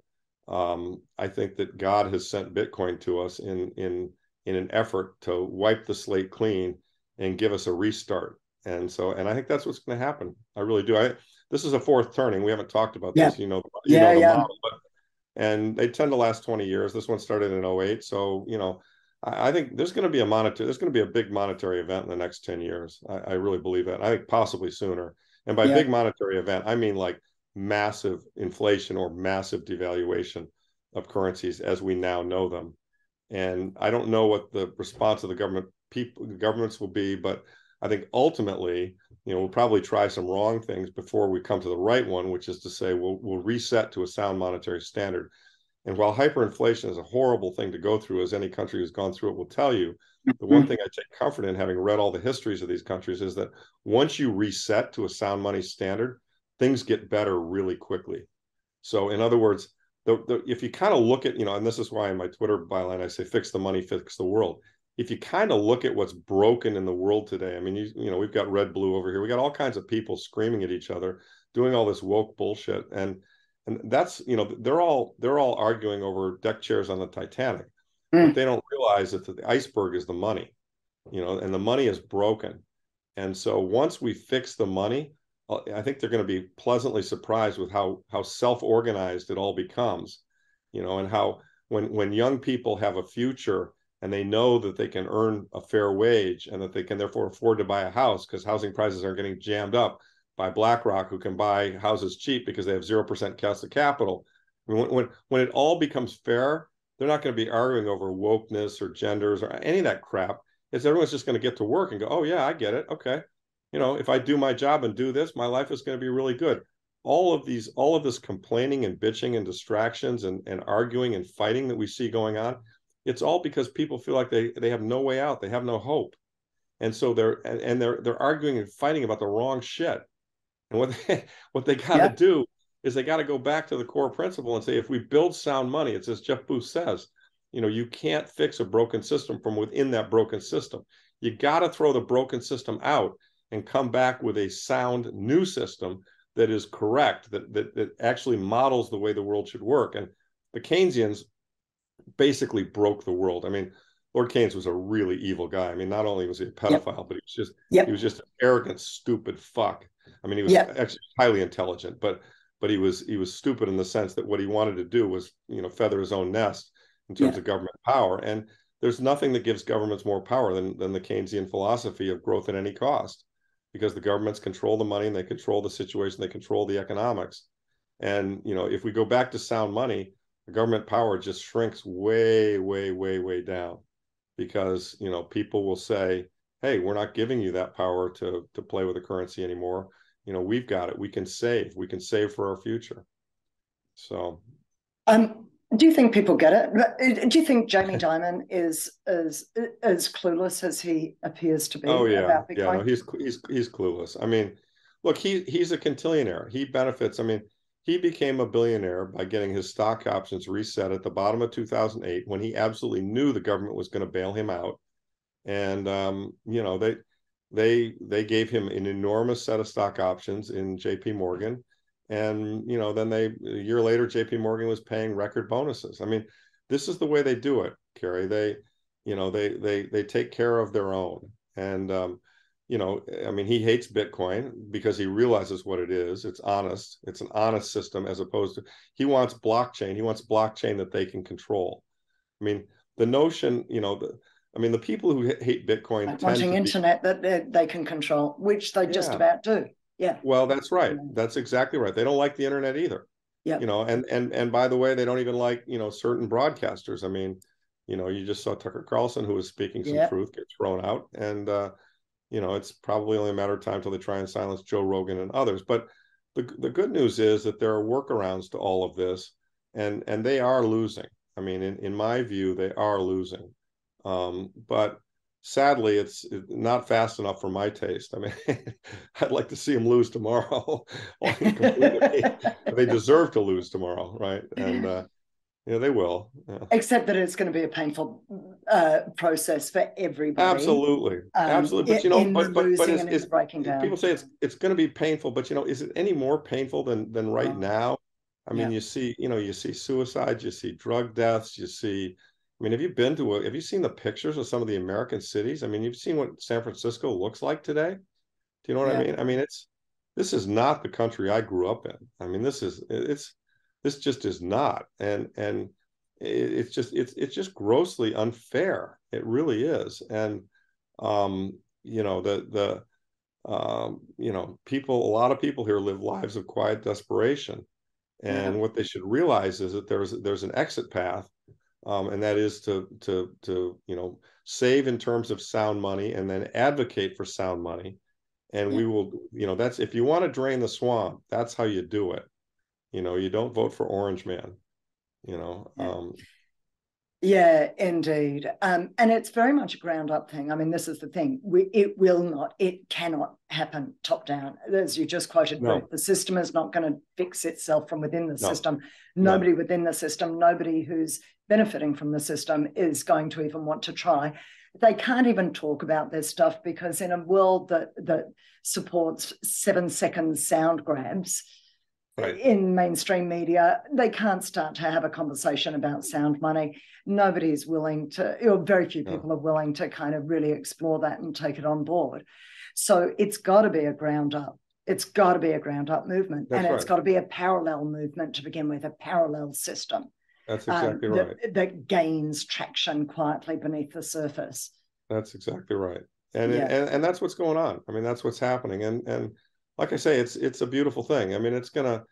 um, i think that god has sent bitcoin to us in in in an effort to wipe the slate clean and give us a restart and so and i think that's what's going to happen i really do i this is a fourth turning. We haven't talked about this, you know, you yeah, know the yeah. model, but and they tend to last 20 years. This one started in 08. So, you know, I, I think there's going to be a monetary, there's going to be a big monetary event in the next 10 years. I, I really believe that. I think possibly sooner. And by yeah. big monetary event, I mean like massive inflation or massive devaluation of currencies as we now know them. And I don't know what the response of the government people governments will be, but I think ultimately, you know, we'll probably try some wrong things before we come to the right one, which is to say we'll we'll reset to a sound monetary standard. And while hyperinflation is a horrible thing to go through, as any country who's gone through it will tell you, the one mm-hmm. thing I take comfort in, having read all the histories of these countries, is that once you reset to a sound money standard, things get better really quickly. So, in other words, the, the, if you kind of look at, you know, and this is why in my Twitter byline I say, fix the money, fix the world if you kind of look at what's broken in the world today, I mean, you, you know, we've got red blue over here. We got all kinds of people screaming at each other, doing all this woke bullshit, and and that's you know they're all they're all arguing over deck chairs on the Titanic, mm. but they don't realize that the iceberg is the money, you know, and the money is broken, and so once we fix the money, uh, I think they're going to be pleasantly surprised with how how self organized it all becomes, you know, and how when when young people have a future and they know that they can earn a fair wage and that they can therefore afford to buy a house because housing prices are getting jammed up by BlackRock, who can buy houses cheap because they have zero percent cost of capital. When, when when it all becomes fair, they're not going to be arguing over wokeness or genders or any of that crap. It's everyone's just going to get to work and go, oh yeah, I get it. Okay, you know, if I do my job and do this, my life is going to be really good. All of these, all of this complaining and bitching and distractions and, and arguing and fighting that we see going on, it's all because people feel like they they have no way out they have no hope and so they're and, and they're they're arguing and fighting about the wrong shit and what they what they got to yeah. do is they got to go back to the core principle and say if we build sound money it's as jeff booth says you know you can't fix a broken system from within that broken system you got to throw the broken system out and come back with a sound new system that is correct that that, that actually models the way the world should work and the keynesians basically broke the world. I mean, Lord Keynes was a really evil guy. I mean, not only was he a pedophile, yep. but he was just yep. he was just an arrogant, stupid fuck. I mean, he was yep. actually highly intelligent, but but he was he was stupid in the sense that what he wanted to do was you know feather his own nest in terms yeah. of government power. And there's nothing that gives governments more power than than the Keynesian philosophy of growth at any cost, because the governments control the money and they control the situation, they control the economics. And you know, if we go back to sound money, the government power just shrinks way, way, way, way down because you know people will say, "Hey, we're not giving you that power to to play with the currency anymore. You know, we've got it. We can save. We can save for our future." So, um, do you think people get it? Do you think Jamie Dimon is as as clueless as he appears to be? Oh yeah, yeah. No, he's he's he's clueless. I mean, look, he he's a cantillionaire. He benefits. I mean he became a billionaire by getting his stock options reset at the bottom of 2008 when he absolutely knew the government was going to bail him out. And um, you know they they they gave him an enormous set of stock options in J.P. Morgan, and you know then they a year later J.P. Morgan was paying record bonuses. I mean, this is the way they do it, Carrie. They you know they they they take care of their own, and um, you know, I mean, he hates Bitcoin because he realizes what it is. It's honest. It's an honest system as opposed to he wants blockchain. He wants blockchain that they can control. I mean, the notion, you know, the, I mean, the people who hate Bitcoin like wanting internet be, that they, they, can control, which they yeah. just about do. Yeah. Well, that's right. That's exactly right. They don't like the internet either. Yeah. You know, and and and by the way, they don't even like you know certain broadcasters. I mean, you know, you just saw Tucker Carlson who was speaking some yep. truth get thrown out, and uh, you know, it's probably only a matter of time till they try and silence Joe Rogan and others. But the the good news is that there are workarounds to all of this, and and they are losing. I mean, in in my view, they are losing. Um, but sadly, it's not fast enough for my taste. I mean, I'd like to see them lose tomorrow. they deserve to lose tomorrow, right? And uh, yeah, they will. Yeah. Except that it's going to be a painful uh, process for everybody. Absolutely, um, absolutely. But you know, but but, but it's, it's breaking down. People say it's it's going to be painful, but you know, is it any more painful than than right oh. now? I mean, yeah. you see, you know, you see suicides, you see drug deaths, you see. I mean, have you been to a? Have you seen the pictures of some of the American cities? I mean, you've seen what San Francisco looks like today. Do you know what yeah. I mean? I mean, it's this is not the country I grew up in. I mean, this is it's this just is not, and and it's just it's it's just grossly unfair. It really is, and um, you know the the um, you know people a lot of people here live lives of quiet desperation, and yeah. what they should realize is that there's there's an exit path, um, and that is to to to you know save in terms of sound money and then advocate for sound money and yeah. we will you know that's if you want to drain the swamp that's how you do it you know you don't vote for orange man you know yeah. um yeah indeed um and it's very much a ground up thing i mean this is the thing we it will not it cannot happen top down as you just quoted no. the system is not going to fix itself from within the no. system nobody no. within the system nobody who's benefiting from the system is going to even want to try they can't even talk about this stuff because in a world that that supports seven second sound grabs right. in mainstream media, they can't start to have a conversation about sound money. Nobody is willing to, or very few hmm. people no. are willing to kind of really explore that and take it on board. So it's got to be a ground up. It's got to be a ground up movement, That's and it's got to be a parallel movement to begin with, a parallel system. That's um, exactly um, right. That, that, gains traction quietly beneath the surface. That's exactly right. And, yeah. and and that's what's going on. I mean, that's what's happening. And and like I say, it's it's a beautiful thing. I mean, it's gonna,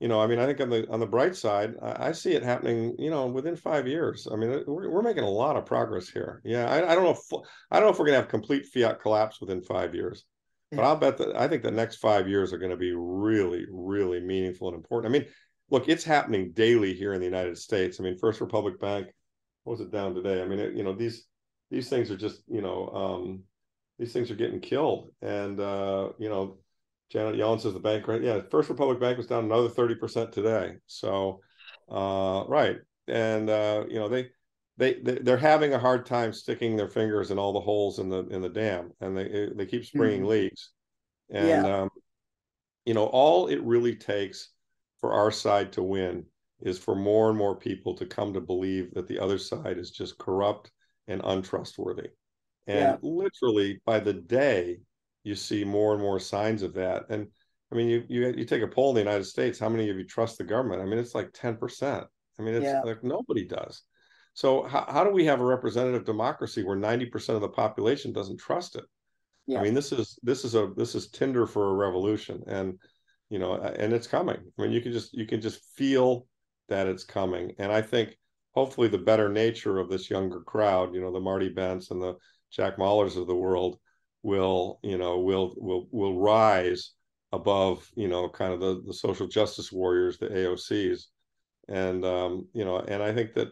you know, I mean, I think on the on the bright side, I, I see it happening. You know, within five years. I mean, we're, we're making a lot of progress here. Yeah, I, I don't know if I don't know if we're gonna have complete fiat collapse within five years. But I'll bet that I think the next five years are going to be really, really meaningful and important. I mean, look, it's happening daily here in the United States. I mean, First Republic Bank, what was it down today? I mean, it, you know, these these things are just, you know, um, these things are getting killed. And uh, you know, Janet Yellen says the bank, right? Yeah, First Republic Bank was down another 30% today. So uh, right. And uh, you know, they they they're having a hard time sticking their fingers in all the holes in the in the dam and they they keep springing mm-hmm. leaks and yeah. um, you know all it really takes for our side to win is for more and more people to come to believe that the other side is just corrupt and untrustworthy. And yeah. literally by the day, you see more and more signs of that. And I mean, you you you take a poll in the United States, how many of you trust the government? I mean, it's like 10%. I mean, it's yeah. like nobody does. So how, how do we have a representative democracy where 90% of the population doesn't trust it? Yeah. I mean, this is this is a this is Tinder for a revolution. And you know, and it's coming. I mean, you can just you can just feel that it's coming, and I think hopefully the better nature of this younger crowd, you know, the Marty Bents and the Jack Mallers of the world, will you know will will will rise above you know kind of the the social justice warriors, the AOCs, and um, you know, and I think that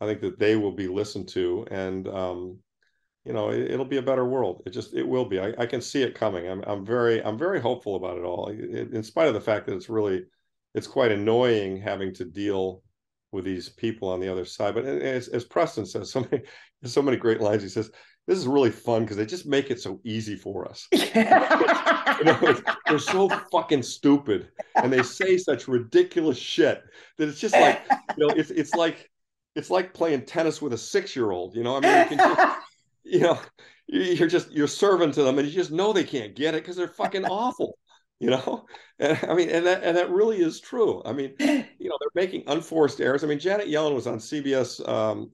I think that they will be listened to, and um, you know it, will be a better world. It just it will be. I, I, can see it coming. I'm i'm very i'm very hopeful about it all. It, in spite of the fact that it's really it's quite annoying having to deal with these people on the other side. But as, as preston says so many so many great lines he says this is really fun because they just make it so easy for us. You know, they're so fucking stupid and they say such ridiculous shit that it's just like you know it's, it's like it's like playing tennis with a six year old you know? I mean you can just you know, you're just you're serving to them, and you just know they can't get it because they're fucking awful. You know, and I mean, and that and that really is true. I mean, you know, they're making unforced errors. I mean, Janet Yellen was on CBS um,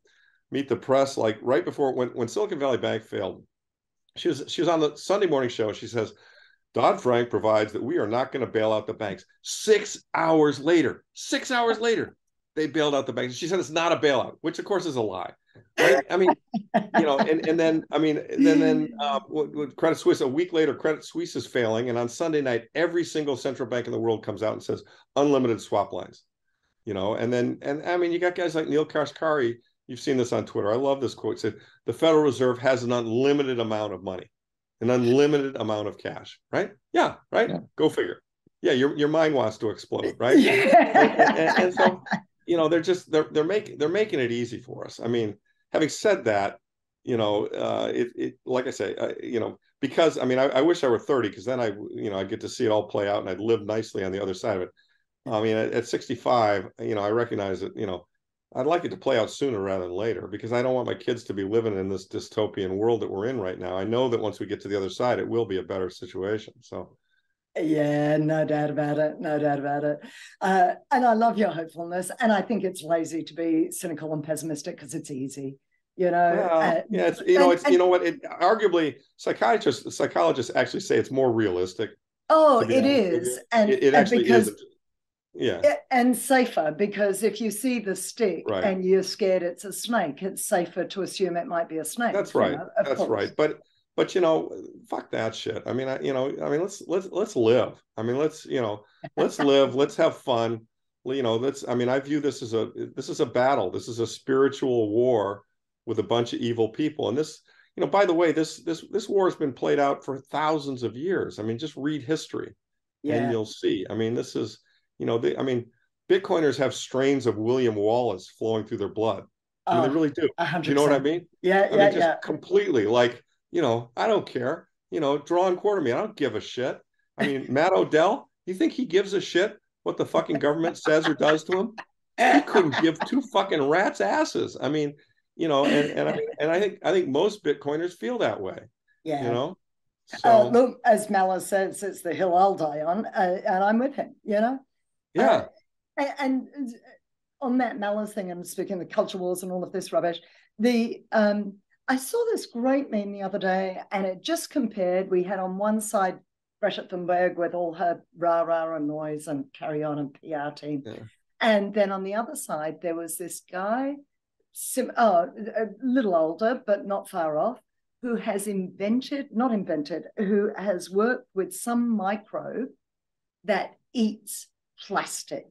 Meet the Press like right before when when Silicon Valley Bank failed. She was she was on the Sunday morning show. She says. Dodd Frank provides that we are not going to bail out the banks. Six hours later, six hours later, they bailed out the banks. She said it's not a bailout, which of course is a lie. Right? I mean, you know, and, and then I mean, then then uh, with Credit Suisse, a week later, Credit Suisse is failing, and on Sunday night, every single central bank in the world comes out and says unlimited swap lines. You know, and then and I mean, you got guys like Neel Kashkari. You've seen this on Twitter. I love this quote. It said the Federal Reserve has an unlimited amount of money, an unlimited amount of cash. Right? Yeah. Right. Yeah. Go figure. Yeah, your your mind wants to explode, right? And, and, and so you know they're just they're they're making they're making it easy for us. I mean, having said that, you know, uh, it it like I say, uh, you know, because I mean, I, I wish I were thirty because then I you know I get to see it all play out and I'd live nicely on the other side of it. I mean, at, at sixty five, you know, I recognize that you know. I'd like it to play out sooner rather than later because I don't want my kids to be living in this dystopian world that we're in right now. I know that once we get to the other side, it will be a better situation. So, Yeah, no doubt about it. No doubt about it. Uh, and I love your hopefulness. And I think it's lazy to be cynical and pessimistic because it's easy. You know, well, uh, yeah, it's you know, and, it's you know what? It arguably psychiatrists psychologists actually say it's more realistic. Oh, it is, and it, it actually because, is. Yeah, and safer because if you see the stick right. and you're scared it's a snake, it's safer to assume it might be a snake. That's right. Know, That's course. right. But but you know fuck that shit i mean I, you know i mean let's let's let's live i mean let's you know let's live let's have fun you know let's i mean i view this as a this is a battle this is a spiritual war with a bunch of evil people and this you know by the way this this this war has been played out for thousands of years i mean just read history yeah. and you'll see i mean this is you know they, i mean bitcoiners have strains of william wallace flowing through their blood I mean, they really do. 100%. You know what I mean? Yeah, I yeah, mean, yeah. Completely. Like you know, I don't care. You know, draw and quarter me. I don't give a shit. I mean, Matt Odell, you think he gives a shit what the fucking government says or does to him? He couldn't give two fucking rats asses. I mean, you know, and, and I mean, and I think I think most Bitcoiners feel that way. Yeah. You know. So, uh, look, as Mala says, it's the hill I'll die on, uh, and I'm with him. You know. Yeah. Uh, and, and, on that Malice thing, I'm speaking the culture wars and all of this rubbish. The um, I saw this great meme the other day, and it just compared. We had on one side Greta Thunberg with all her rah rah and noise and carry on and PR team, yeah. and then on the other side there was this guy, sim- oh, a little older but not far off, who has invented, not invented, who has worked with some microbe that eats plastic,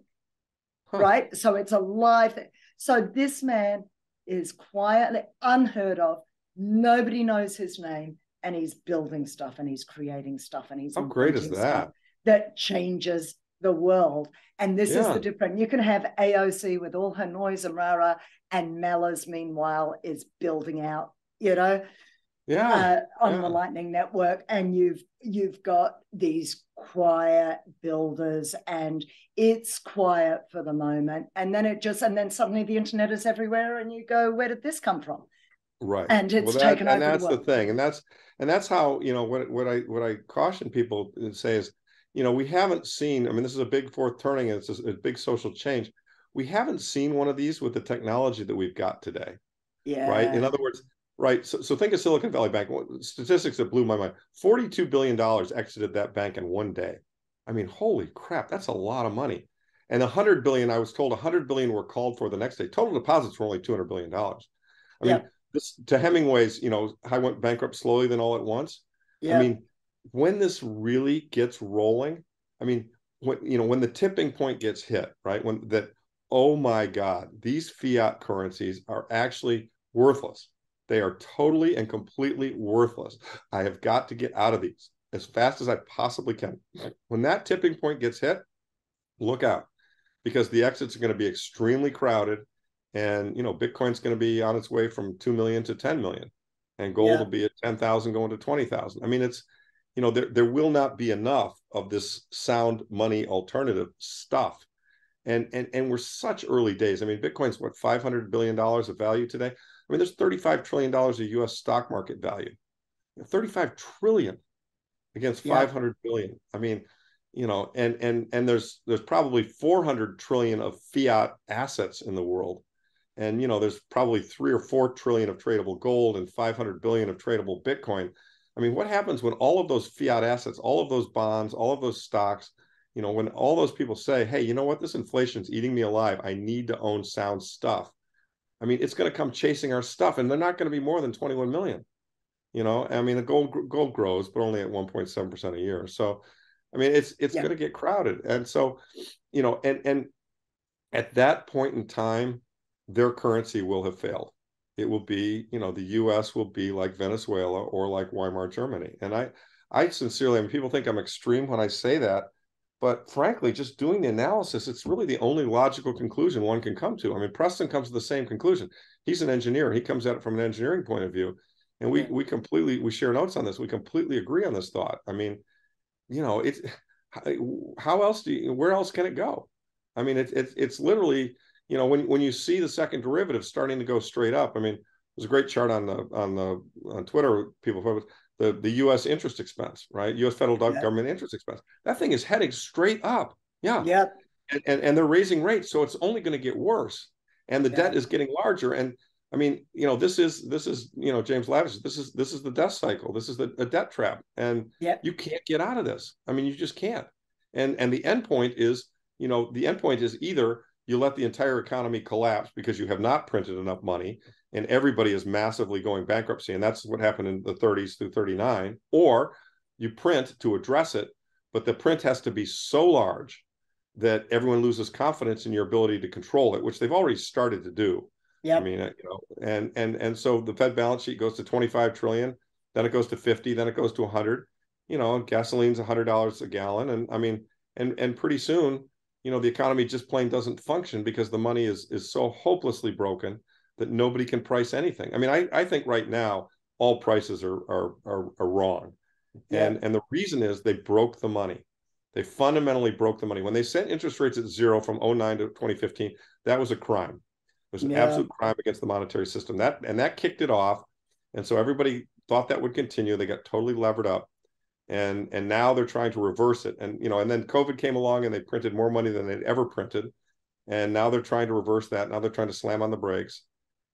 huh. right? So it's a live thing. So this man is quietly unheard of. Nobody knows his name, and he's building stuff and he's creating stuff and he's how great is that? That changes the world. And this yeah. is the difference. You can have AOC with all her noise and rara, and Mallers, meanwhile, is building out, you know, yeah, uh, on yeah. the Lightning Network, and you've you've got these quiet builders, and it's quiet for the moment, and then it just and then suddenly the internet is everywhere, and you go, where did this come from? Right, and it's well, that, taken and over. that's the, the thing, and that's and that's how you know what what I what I caution people and say is, you know, we haven't seen. I mean, this is a big fourth turning, and it's a, a big social change. We haven't seen one of these with the technology that we've got today. Yeah. Right. In other words, right? So, so think of Silicon Valley Bank. Statistics that blew my mind: forty-two billion dollars exited that bank in one day. I mean, holy crap, that's a lot of money. And a hundred billion, I was told a hundred billion were called for the next day. Total deposits were only two hundred billion dollars. I mean, this to Hemingway's, you know, I went bankrupt slowly, then all at once. I mean, when this really gets rolling, I mean, when you know, when the tipping point gets hit, right? When that, oh my God, these fiat currencies are actually worthless. They are totally and completely worthless. I have got to get out of these as fast as I possibly can. When that tipping point gets hit, look out because the exits are going to be extremely crowded and you know bitcoin's going to be on its way from 2 million to 10 million and gold yeah. will be at 10,000 going to 20,000. I mean it's you know there there will not be enough of this sound money alternative stuff. And and and we're such early days. I mean bitcoin's what 500 billion dollars of value today. I mean, there's 35 trillion dollars of U.S. stock market value. 35 trillion against yeah. 500 billion. I mean, you know, and and and there's there's probably 400 trillion of fiat assets in the world, and you know, there's probably three or four trillion of tradable gold and 500 billion of tradable Bitcoin. I mean, what happens when all of those fiat assets, all of those bonds, all of those stocks, you know, when all those people say, "Hey, you know what? This inflation's eating me alive. I need to own sound stuff." I mean, it's going to come chasing our stuff, and they're not going to be more than 21 million. You know, I mean, the gold gold grows, but only at 1.7 percent a year. So, I mean, it's it's yeah. going to get crowded, and so, you know, and and at that point in time, their currency will have failed. It will be, you know, the U.S. will be like Venezuela or like Weimar Germany, and I, I sincerely, I mean, people think I'm extreme when I say that, but frankly, just doing the analysis, it's really the only logical conclusion one can come to. I mean, Preston comes to the same conclusion. He's an engineer. He comes at it from an engineering point of view. And we we completely we share notes on this. We completely agree on this thought. I mean, you know, it's how else do you where else can it go? I mean, it's it's it's literally, you know, when when you see the second derivative starting to go straight up. I mean, there's a great chart on the on the on Twitter. People focus the the U.S. interest expense, right? U.S. federal yep. government interest expense. That thing is heading straight up. Yeah. Yep. And, and, and they're raising rates, so it's only going to get worse. And the yep. debt is getting larger. And I mean, you know, this is this is you know James Lavish. This is this is the death cycle. This is the a debt trap, and yep. you can't get out of this. I mean, you just can't. And and the end point is, you know, the end point is either you let the entire economy collapse because you have not printed enough money and everybody is massively going bankruptcy. And that's what happened in the 30s through 39 or you print to address it but the print has to be so large that everyone loses confidence in your ability to control it which they've already started to do. Yeah i mean uh, you know and and and so the fed balance sheet goes to 25 trillion then it goes to 50 then it goes to 100 you know gasoline's $100 a gallon. And i mean and and pretty soon you know the economy just plain doesn't function because the money is is so hopelessly broken that nobody can price anything. I mean, I, I think right now all prices are are are, are wrong, yeah. and and the reason is they broke the money. They fundamentally broke the money when they set interest rates at zero from 09 to 2015. That was a crime. It was an yeah. absolute crime against the monetary system. That and that kicked it off, and so everybody thought that would continue. They got totally levered up, and and now they're trying to reverse it. And you know, and then COVID came along and they printed more money than they'd ever printed, and now they're trying to reverse that. Now they're trying to slam on the brakes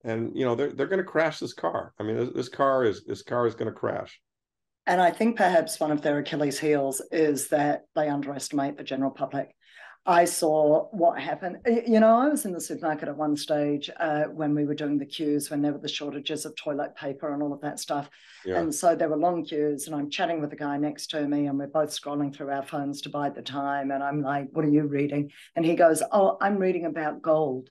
and you know they're they're going to crash this car. I mean, this, this car is this car is going to crash. And I think perhaps one of their Achilles' heels is that they underestimate the general public. I saw what happened. You know, I was in the supermarket at one stage uh, when we were doing the queues, when there were the shortages of toilet paper and all of that stuff. Yeah. And so there were long queues, and I'm chatting with the guy next to me, and we're both scrolling through our phones to buy the time. And I'm like, What are you reading? And he goes, Oh, I'm reading about gold.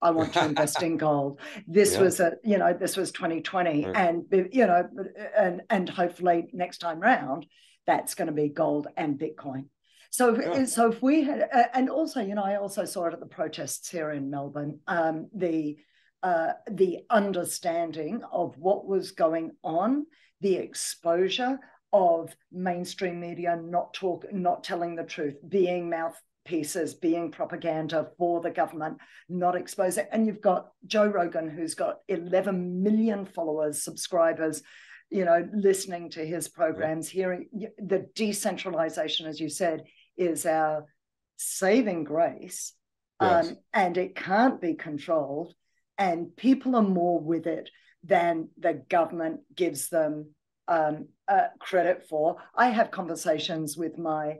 I want to invest in gold. This yeah. was a, you know, this was 2020, right. and you know, and and hopefully next time round, that's going to be gold and Bitcoin. So, yeah. so if we had, and also, you know, I also saw it at the protests here in Melbourne. Um, the uh, the understanding of what was going on, the exposure of mainstream media not talk, not telling the truth, being mouthpieces, being propaganda for the government, not exposing. And you've got Joe Rogan, who's got 11 million followers, subscribers, you know, listening to his programs, hearing the decentralization, as you said, is our saving grace. Yes. Um, and it can't be controlled. And people are more with it than the government gives them um, uh, credit for. I have conversations with my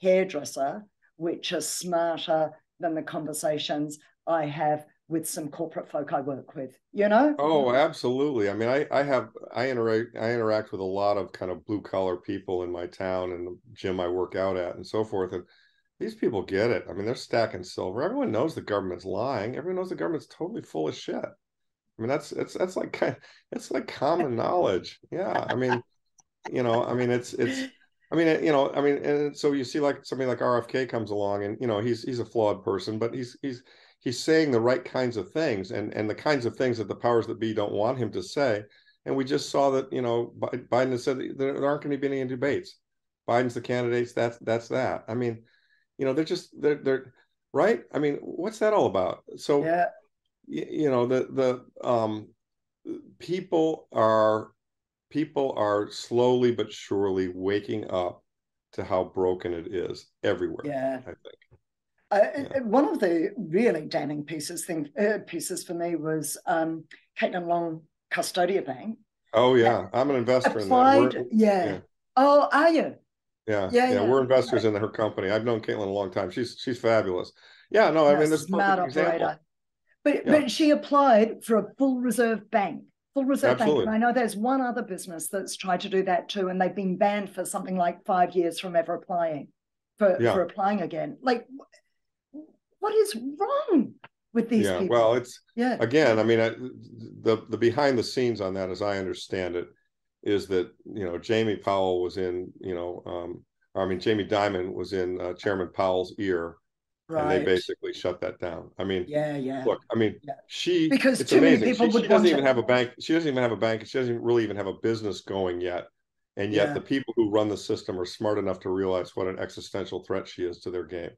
hairdresser which are smarter than the conversations I have with some corporate folk I work with, you know? Oh, absolutely. I mean, I, I have, I interact, I interact with a lot of kind of blue collar people in my town and the gym I work out at and so forth. And these people get it. I mean, they're stacking silver. Everyone knows the government's lying. Everyone knows the government's totally full of shit. I mean, that's, it's, that's like, it's like common knowledge. Yeah. I mean, you know, I mean, it's, it's, I mean, you know, I mean, and so you see like somebody like RFK comes along, and you know, he's he's a flawed person, but he's he's he's saying the right kinds of things, and and the kinds of things that the powers that be don't want him to say. And we just saw that, you know, Biden has said there aren't going to be any debates. Biden's the candidates. That's that's that. I mean, you know, they're just they're they're right. I mean, what's that all about? So, yeah. you, you know, the the um people are people are slowly but surely waking up to how broken it is everywhere. Yeah, I think. Uh, yeah. One of the really damning pieces thing uh, pieces for me was um, Caitlin Long Custodia Bank. Oh yeah, I'm an investor applied, in that. Yeah. yeah. Oh, are you? Yeah, yeah, yeah, We're investors in her company. I've known Caitlin a long time. She's she's fabulous. Yeah, no, I mean this smart operator. But but she applied for a full reserve bank Full Reserve Absolutely. Bank. And I know there's one other business that's tried to do that too, and they've been banned for something like five years from ever applying for, yeah. for applying again. Like, what is wrong with these yeah, people? Well, it's yeah. Again, I mean, I, the the behind the scenes on that, as I understand it, is that you know Jamie Powell was in you know, um, I mean Jamie Dimon was in uh, Chairman Powell's ear Right. And they basically shut that down. I mean, yeah, yeah. Look, I mean, yeah. she because it's too amazing. many people she, would she doesn't even to... have a bank. She doesn't even have a bank. She doesn't really even have a business going yet. And yet, yeah. the people who run the system are smart enough to realize what an existential threat she is to their game,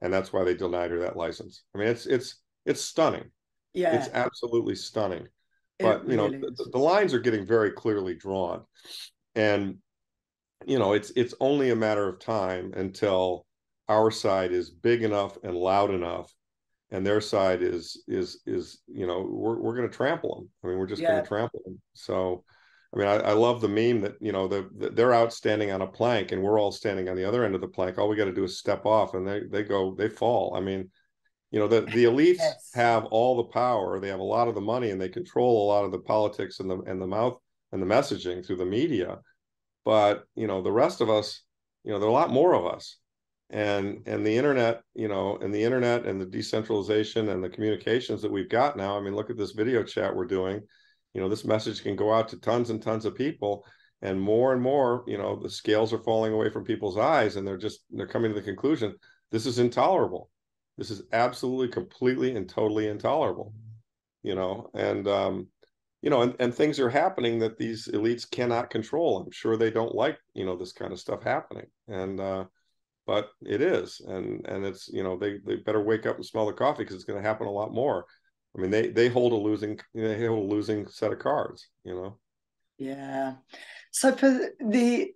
and that's why they denied her that license. I mean, it's it's it's stunning. Yeah, it's absolutely stunning. but it you know the, the lines are getting very clearly drawn and you know it's it's only a matter of time until our side is big enough and loud enough and their side is is is you know we're we're going to trample them i mean we're just yeah. going to trample them so i mean I, I, love the meme that you know the, the, they're out standing on a plank and we're all standing on the other end of the plank. All we got to do is step off and they they go they fall. I mean you know the the elites yes. have all the power. They have a lot of the money and they control a lot of the politics and the and the mouth and the messaging through the media. But you know the rest of us you know there are a lot more of us. And and the internet you know and the internet and the decentralization and the communications that we've got now i mean look at this video chat we're doing you know this message can go out to tons and tons of people and more and more you know the scales are falling away from people's eyes and they're just they're coming to the conclusion this is intolerable. This is absolutely completely and totally intolerable you know? And um you know and, and things are happening that these elites cannot control. I'm sure they don't like you know this kind of stuff happening. And uh but it is. And and it's you know they they better wake up and smell the coffee because it's going to happen a lot more i mean they they hold a losing they hold a losing set of cards you know yeah so for the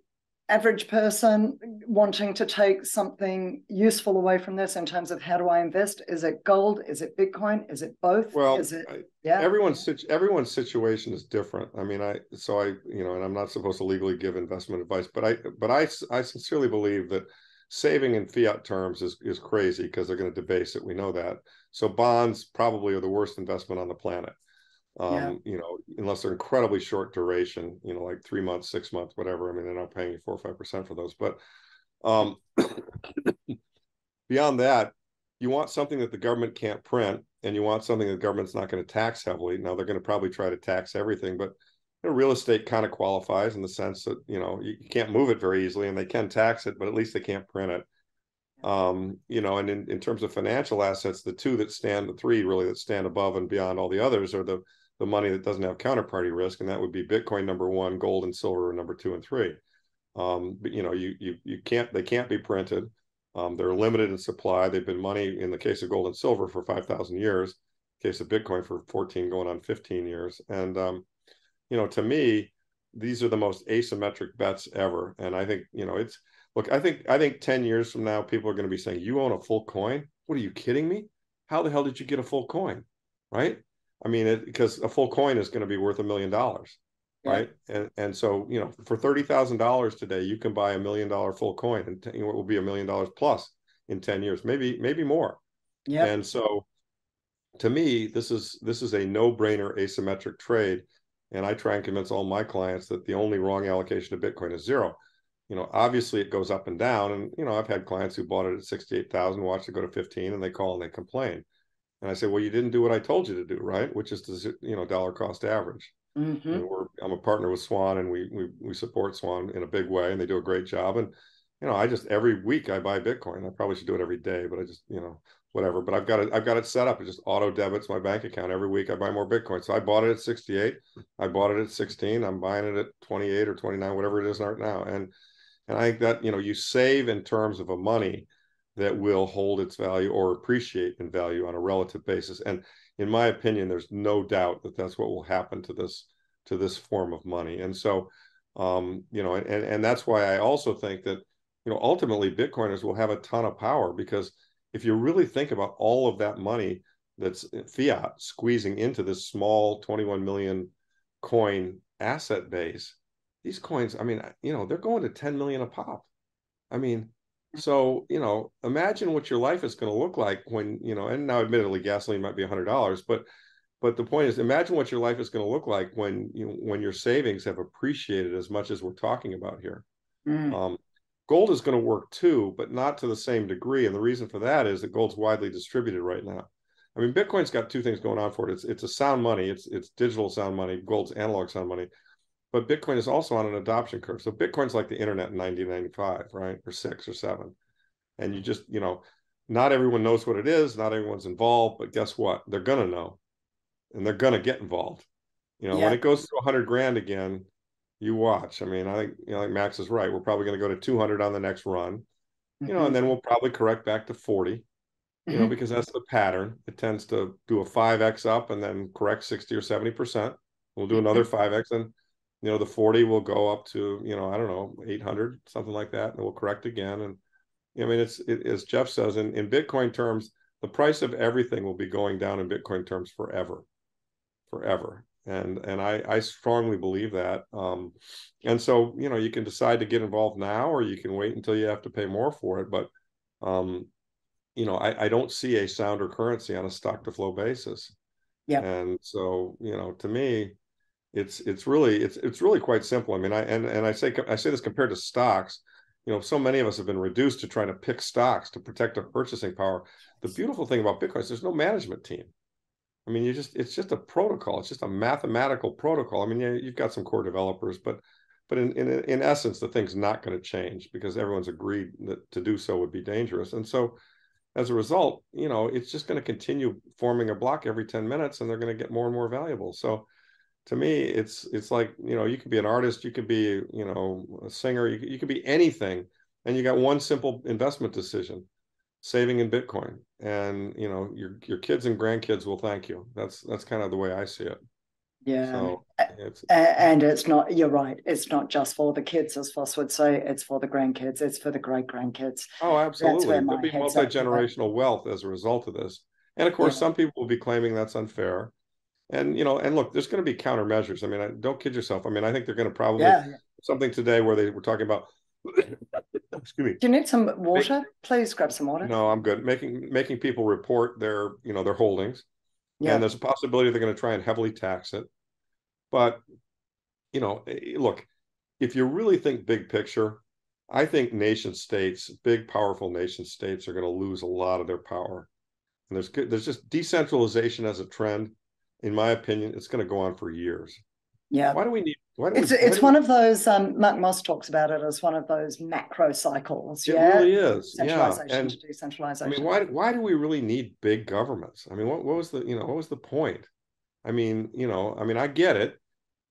average person wanting to take something useful away from this in terms of how do I invest? Is it gold? Is it Bitcoin? Is it both? Well, is it yeah? Everyone's everyone's situation is different. I mean, I so I you know, and I'm not supposed to legally give investment advice, but I but I I sincerely believe that saving in fiat terms is is crazy because they're going to debase it. We know that. So bonds probably are the worst investment on the planet. Um, yeah. you know, unless they're incredibly short duration, you know, like three months, six months, whatever. I mean, they're not paying you four or five percent for those. But um, beyond that, you want something that the government can't print, and you want something the government's not going to tax heavily. Now they're going to probably try to tax everything, but you know, real estate kind of qualifies in the sense that you know you, can't move it very easily, and they can tax it, but at least they can't print it. Um, you know, and in, in terms of financial assets, the two that stand, the three really that stand above and beyond all the others are the the money that doesn't have counterparty risk, and that would be Bitcoin number one, gold and silver number two and three. Um, but you know, you you you can't they can't be printed. Um, they're limited in supply. They've been money in the case of gold and silver for five thousand years. case of Bitcoin for fourteen going on fifteen years, and um, you know, to me, these are the most asymmetric bets ever. And I think, you know, it's look, I think I think 10 years from now, people are going to be saying, You own a full coin? What are you kidding me? How the hell did you get a full coin? Right. I mean, it, because a full coin is going to be worth a million dollars. Right. And and so, you know, for thirty thousand dollars today, you can buy a million dollar full coin and you know, it will be a million dollars plus in 10 years, maybe, maybe more. Yeah. And so to me, this is this is a no-brainer asymmetric trade and I try and convince all my clients that the only wrong allocation of Bitcoin is zero. You know, obviously it goes up and down. And, you know, I've had clients who bought it at 68,000, watched it go to 15 and they call and they complain. And I say, well, you didn't do what I told you to do, right? Which is to, you know, dollar cost average. Mm-hmm. I'm a partner with Swan and we, we, we support Swan in a big way and they do a great job. And, you know, I just, every week I buy Bitcoin. I probably should do it every day, but I just, you know, whatever. But I've got it. I've got it set up. It just auto debits my bank account every week. I buy more Bitcoin. So I bought it at 68. I bought it at 16. I'm buying it at 28 or 29, whatever it is right now. And and I think that you know you save in terms of a money that will hold its value or appreciate in value on a relative basis. And in my opinion, there's no doubt that that's what will happen to this to this form of money. And so, um, you know, and and that's why I also think that you know ultimately Bitcoiners will have a ton of power because if you really think about all of that money that's fiat squeezing into this small 21 million coin asset base, these coins, I mean, you know, they're going to 10 million a pop. I mean, so, you know, imagine what your life is going to look like when, you know, and now admittedly gasoline might be $100, but but the point is imagine what your life is going to look like when you when your savings have appreciated as much as we're talking about here. Mm. Um, Gold is going to work too, but not to the same degree. And the reason for that is that gold's widely distributed right now. I mean, Bitcoin's got two things going on for it. It's it's a sound money. It's it's digital sound money. Gold's analog sound money, but Bitcoin is also on an adoption curve. So Bitcoin's like the internet in 1995, right, or six or seven, and you just you know, not everyone knows what it is. Not everyone's involved, but guess what? They're gonna know, and they're gonna get involved. You know, yeah. when it goes to 100 grand again, you watch. I mean, I think you know, like Max is right. We're probably going to go to 200 on the next run, mm-hmm. you know, and mm-hmm. then we'll probably correct back to 40, you mm-hmm. know, because that's the pattern. It tends to do a 5x up and then correct 60 or 70 percent, We'll do another 5x and you know the 40 will go up to you know i don't know 800 something like that and we'll correct again and i mean it's it, as jeff says in, in bitcoin terms the price of everything will be going down in bitcoin terms forever forever and and i i strongly believe that um and so you know you can decide to get involved now or you can wait until you have to pay more for it but um you know i i don't see a sounder currency on a stock to flow basis yeah and so you know to me it's it's really it's it's really quite simple. I mean, I and and I say I say this compared to stocks. You know, so many of us have been reduced to trying to pick stocks to protect our purchasing power. The beautiful thing about Bitcoin is there's no management team. I mean, you just it's just a protocol. It's just a mathematical protocol. I mean, yeah, you've got some core developers, but but in in in essence, the thing's not going to change because everyone's agreed that to do so would be dangerous. And so, as a result, you know, it's just going to continue forming a block every ten minutes, and they're going to get more and more valuable. So to me it's it's like you know you could be an artist you could be you know a singer you, you could be anything and you got one simple investment decision saving in bitcoin. And you know your your kids and grandkids will thank you. That's that's kind of the way i see it. Yeah so it's, and it's not you're right it's not just for the kids as Foss would say it's for the grandkids it's for the great grandkids oh absolutely. There'll be multi-generational wealth as a result of this. And of course yeah. some people will be claiming that's unfair. And you know and look there's going to be countermeasures. I mean I, don't kid yourself. I mean i think they're going to probably yeah. something today where they were talking about excuse me do you need some water Make, please grab some water no i'm good making making people report their you know their holdings yeah. and there's a possibility they're going to try and heavily tax it but you know eh, look if you really think big picture i think nation states big powerful nation states are going to lose a lot of their power and there's there's just decentralization as a trend in my opinion, it's going to go on for years. Yeah. Why do we need? It's we, it's one we, of those. Um, Mark Moss talks about it as one of those macro cycles. It yeah? really is. Centralization yeah. and, to decentralization. I mean, why why do we really need big governments? I mean, what, what was the you know what was the point? I mean, you know, I mean, I get it.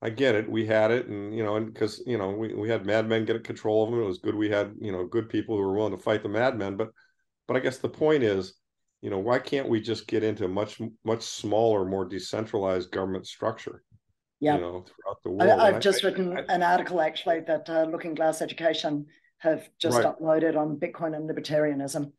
I get it. We had it, and you know, and because you know, we, we had madmen get control of them. It was good. We had you know good people who were willing to fight the madmen. But but I guess the point is, you know why can't we just get into much much smaller more decentralized government structure yeah you know throughout the world I, have just I, written I, an article actually that uh, looking glass education have just right. uploaded on bitcoin and libertarianism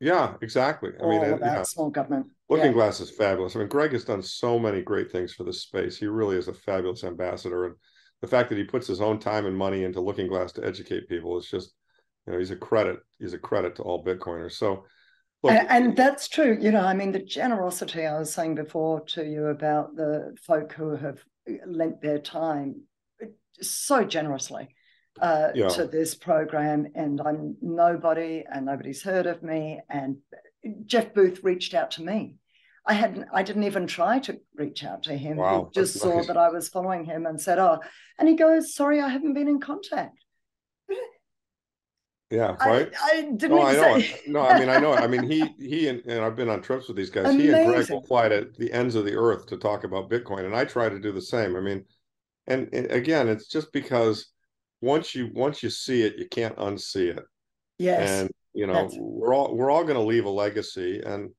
yeah exactly i mean about yeah. small government looking yeah. glass is fabulous i mean greg has done so many great things for this space he really is a fabulous ambassador and the fact that he puts his own time and money into looking glass to educate people is just you know he's a credit he's a credit to all bitcoiners so and, and, that's true. You know, I mean, the generosity I was saying before to you about the folk who have lent their time so generously uh, yeah. to this program, and I'm nobody, and nobody's heard of me. And Jeff Booth reached out to me. I hadn't, I didn't even try to reach out to him. Wow, he just saw nice. that I was following him and said, "Oh," and he goes, "Sorry, I haven't been in contact." Yeah, right. I, I didn't. No, I know. no, I mean, I know. I mean, he he and, and I've been on trips with these guys. Amazing. He and Greg will fly to the ends of the earth to talk about Bitcoin, and I try to do the same. I mean, and, and again, it's just because once you once you see it, you can't unsee it. Yes. And you know, That's... we're all we're all going to leave a legacy, and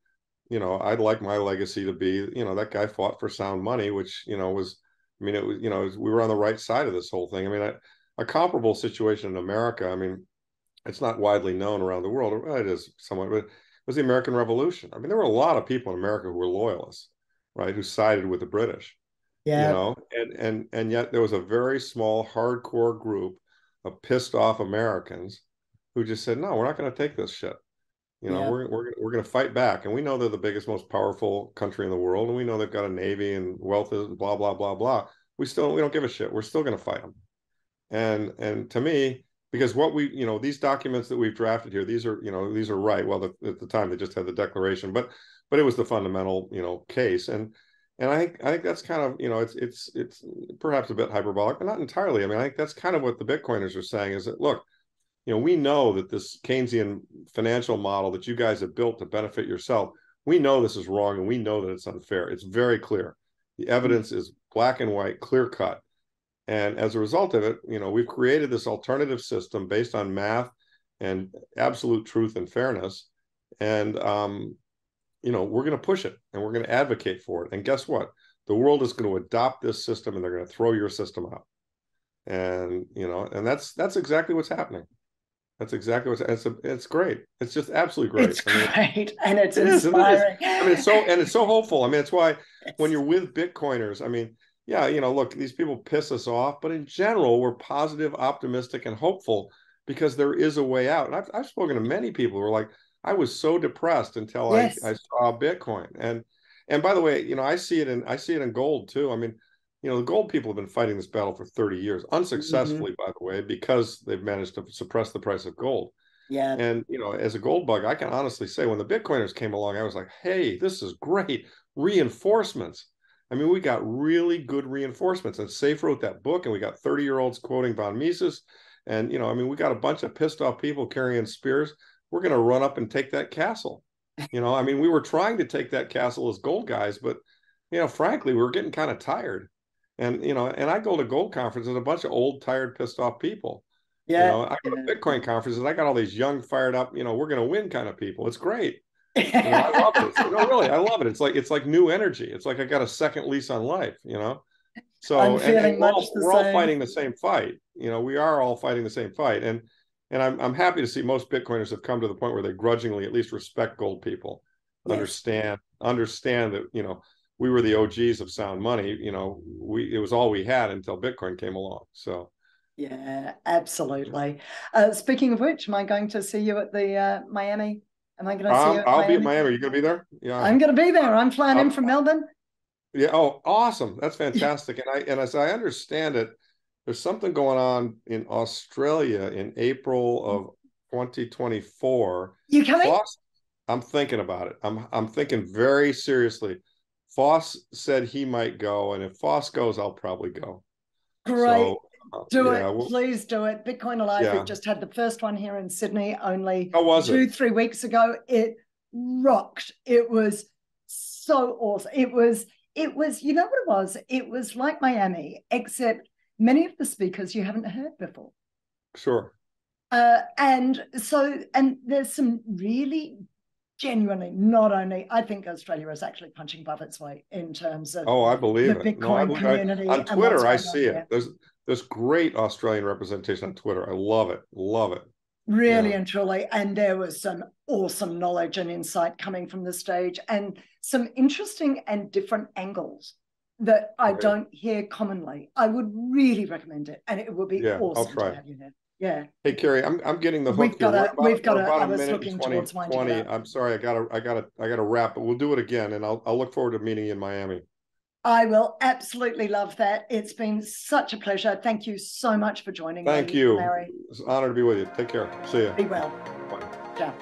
you know, I'd like my legacy to be, you know, that guy fought for sound money, which you know was, I mean, it was, you know, we were on the right side of this whole thing. I mean, I, a comparable situation in America. I mean it's not widely known around the world. It is somewhat, but it was the American Revolution. I mean, there were a lot of people in America who were loyalists, right, who sided with the British. Yeah. You know, and and and yet there was a very small, hardcore group of pissed off Americans who just said, "No, we're not going to take this shit." You know, yeah. we're we're we're going to fight back, and we know they're the biggest, most powerful country in the world, and we know they've got a navy and wealth is blah blah blah blah. We still we don't give a shit. We're still going to fight them. And and to me, because what we you know these documents that we've drafted here these are you know these are right. Well the, at the time they just had the declaration but but it was the fundamental you know case. And and i think i think that's kind of you know it's it's it's perhaps a bit hyperbolic but not entirely. I mean i think that's kind of what the bitcoiners are saying is that look you know we know that this keynesian financial model that you guys have built to benefit yourself we know this is wrong and we know that it's unfair. It's very clear. The mm-hmm. evidence is black and white clear cut and as a result of it, you know, we've created this alternative system based on math and absolute truth and fairness. And, um, you know, we're going to push it and we're going to advocate for it. And guess what? the world is going to adopt this system and they're going to throw your system out. And you know and that's that's exactly what's happening. That's exactly what's it's a, it's great. It's just absolutely great. It's I mean, great and it's it inspiring is, i mean it's so and it's so hopeful. I mean it's why when you're with bitcoiners i mean yeah you know look these people piss us off but in general we're positive optimistic and hopeful because there is a way out and i've, I've spoken to many people who are like i was so depressed until yes. I, I saw bitcoin and and by the way you know i see it in i see it in gold too i mean you know, the gold people have been fighting this battle for 30 years, unsuccessfully, mm-hmm. by the way, because they've managed to suppress the price of gold. Yeah. And, you know, as a gold bug, I can honestly say when the Bitcoiners came along, I was like, hey, this is great. Reinforcements. I mean, we got really good reinforcements. And Saif wrote that book, and we got 30 year olds quoting von Mises. And, you know, I mean, we got a bunch of pissed off people carrying spears. We're going to run up and take that castle. You know, I mean, we were trying to take that castle as gold guys, but, you know, frankly, we were getting kind of tired. And you know, and I go to gold conferences, a bunch of old, tired, pissed off people. Yeah. You know, I go to Bitcoin conferences, I got all these young, fired up, you know, we're gonna win kind of people. It's great. You know, I love it. You know, really, I love it. It's like it's like new energy. It's like I got a second lease on life, you know. So and, and we're, all, we're all fighting the same fight. You know, we are all fighting the same fight. And and I'm I'm happy to see most Bitcoiners have come to the point where they grudgingly at least respect gold people, yes. understand understand that you know we were the OGs of sound money. You know, we it was all we had until Bitcoin came along. So. Yeah, absolutely. Uh, speaking of which, am I going to see you at the uh, Miami? Am I going to see um? I'll be in Miami. Are you going to be there? Yeah, I'm going to be there. I'm flying in from Melbourne. Yeah. Oh, awesome. That's fantastic. and I and as I understand it, there's something going on in Australia in April of 2024. You coming? I'm thinking about it. I'm I'm thinking very seriously Foss said he might go, and if Foss goes, I'll probably go. Great. So, do yeah, it, we'll, please do it. Bitcoin Alive, yeah. we've just had the first one here in Sydney only How was two, it? three weeks ago. It rocked. It was so awesome. It was, it was, you know what it was? It was like Miami, except many of the speakers you haven't heard before. Sure. Uh, and so, and there's some really genuinely not only I think Australia is actually punching above its weight in terms of oh I believe the it. Bitcoin no, I, community I, on Twitter I see it. There's there's great Australian representation on Twitter. I love it, love it. Really yeah. and truly, and there was some awesome knowledge and insight coming from the stage, and some interesting and different angles that I don't hear commonly. I would really recommend it, and it would be yeah, awesome to have you there. Yeah. Hey Carrie, I'm I'm getting the hook. We've got a we've got a, I was looking 20, towards 20. I'm sorry, I gotta I gotta I gotta wrap, but we'll do it again and I'll I'll look forward to meeting you in Miami. I will absolutely love that. It's been such a pleasure. Thank you so much for joining Thank me. Thank you. Larry. It's an honor to be with you. Take care. See you. Be well. Bye. Ciao.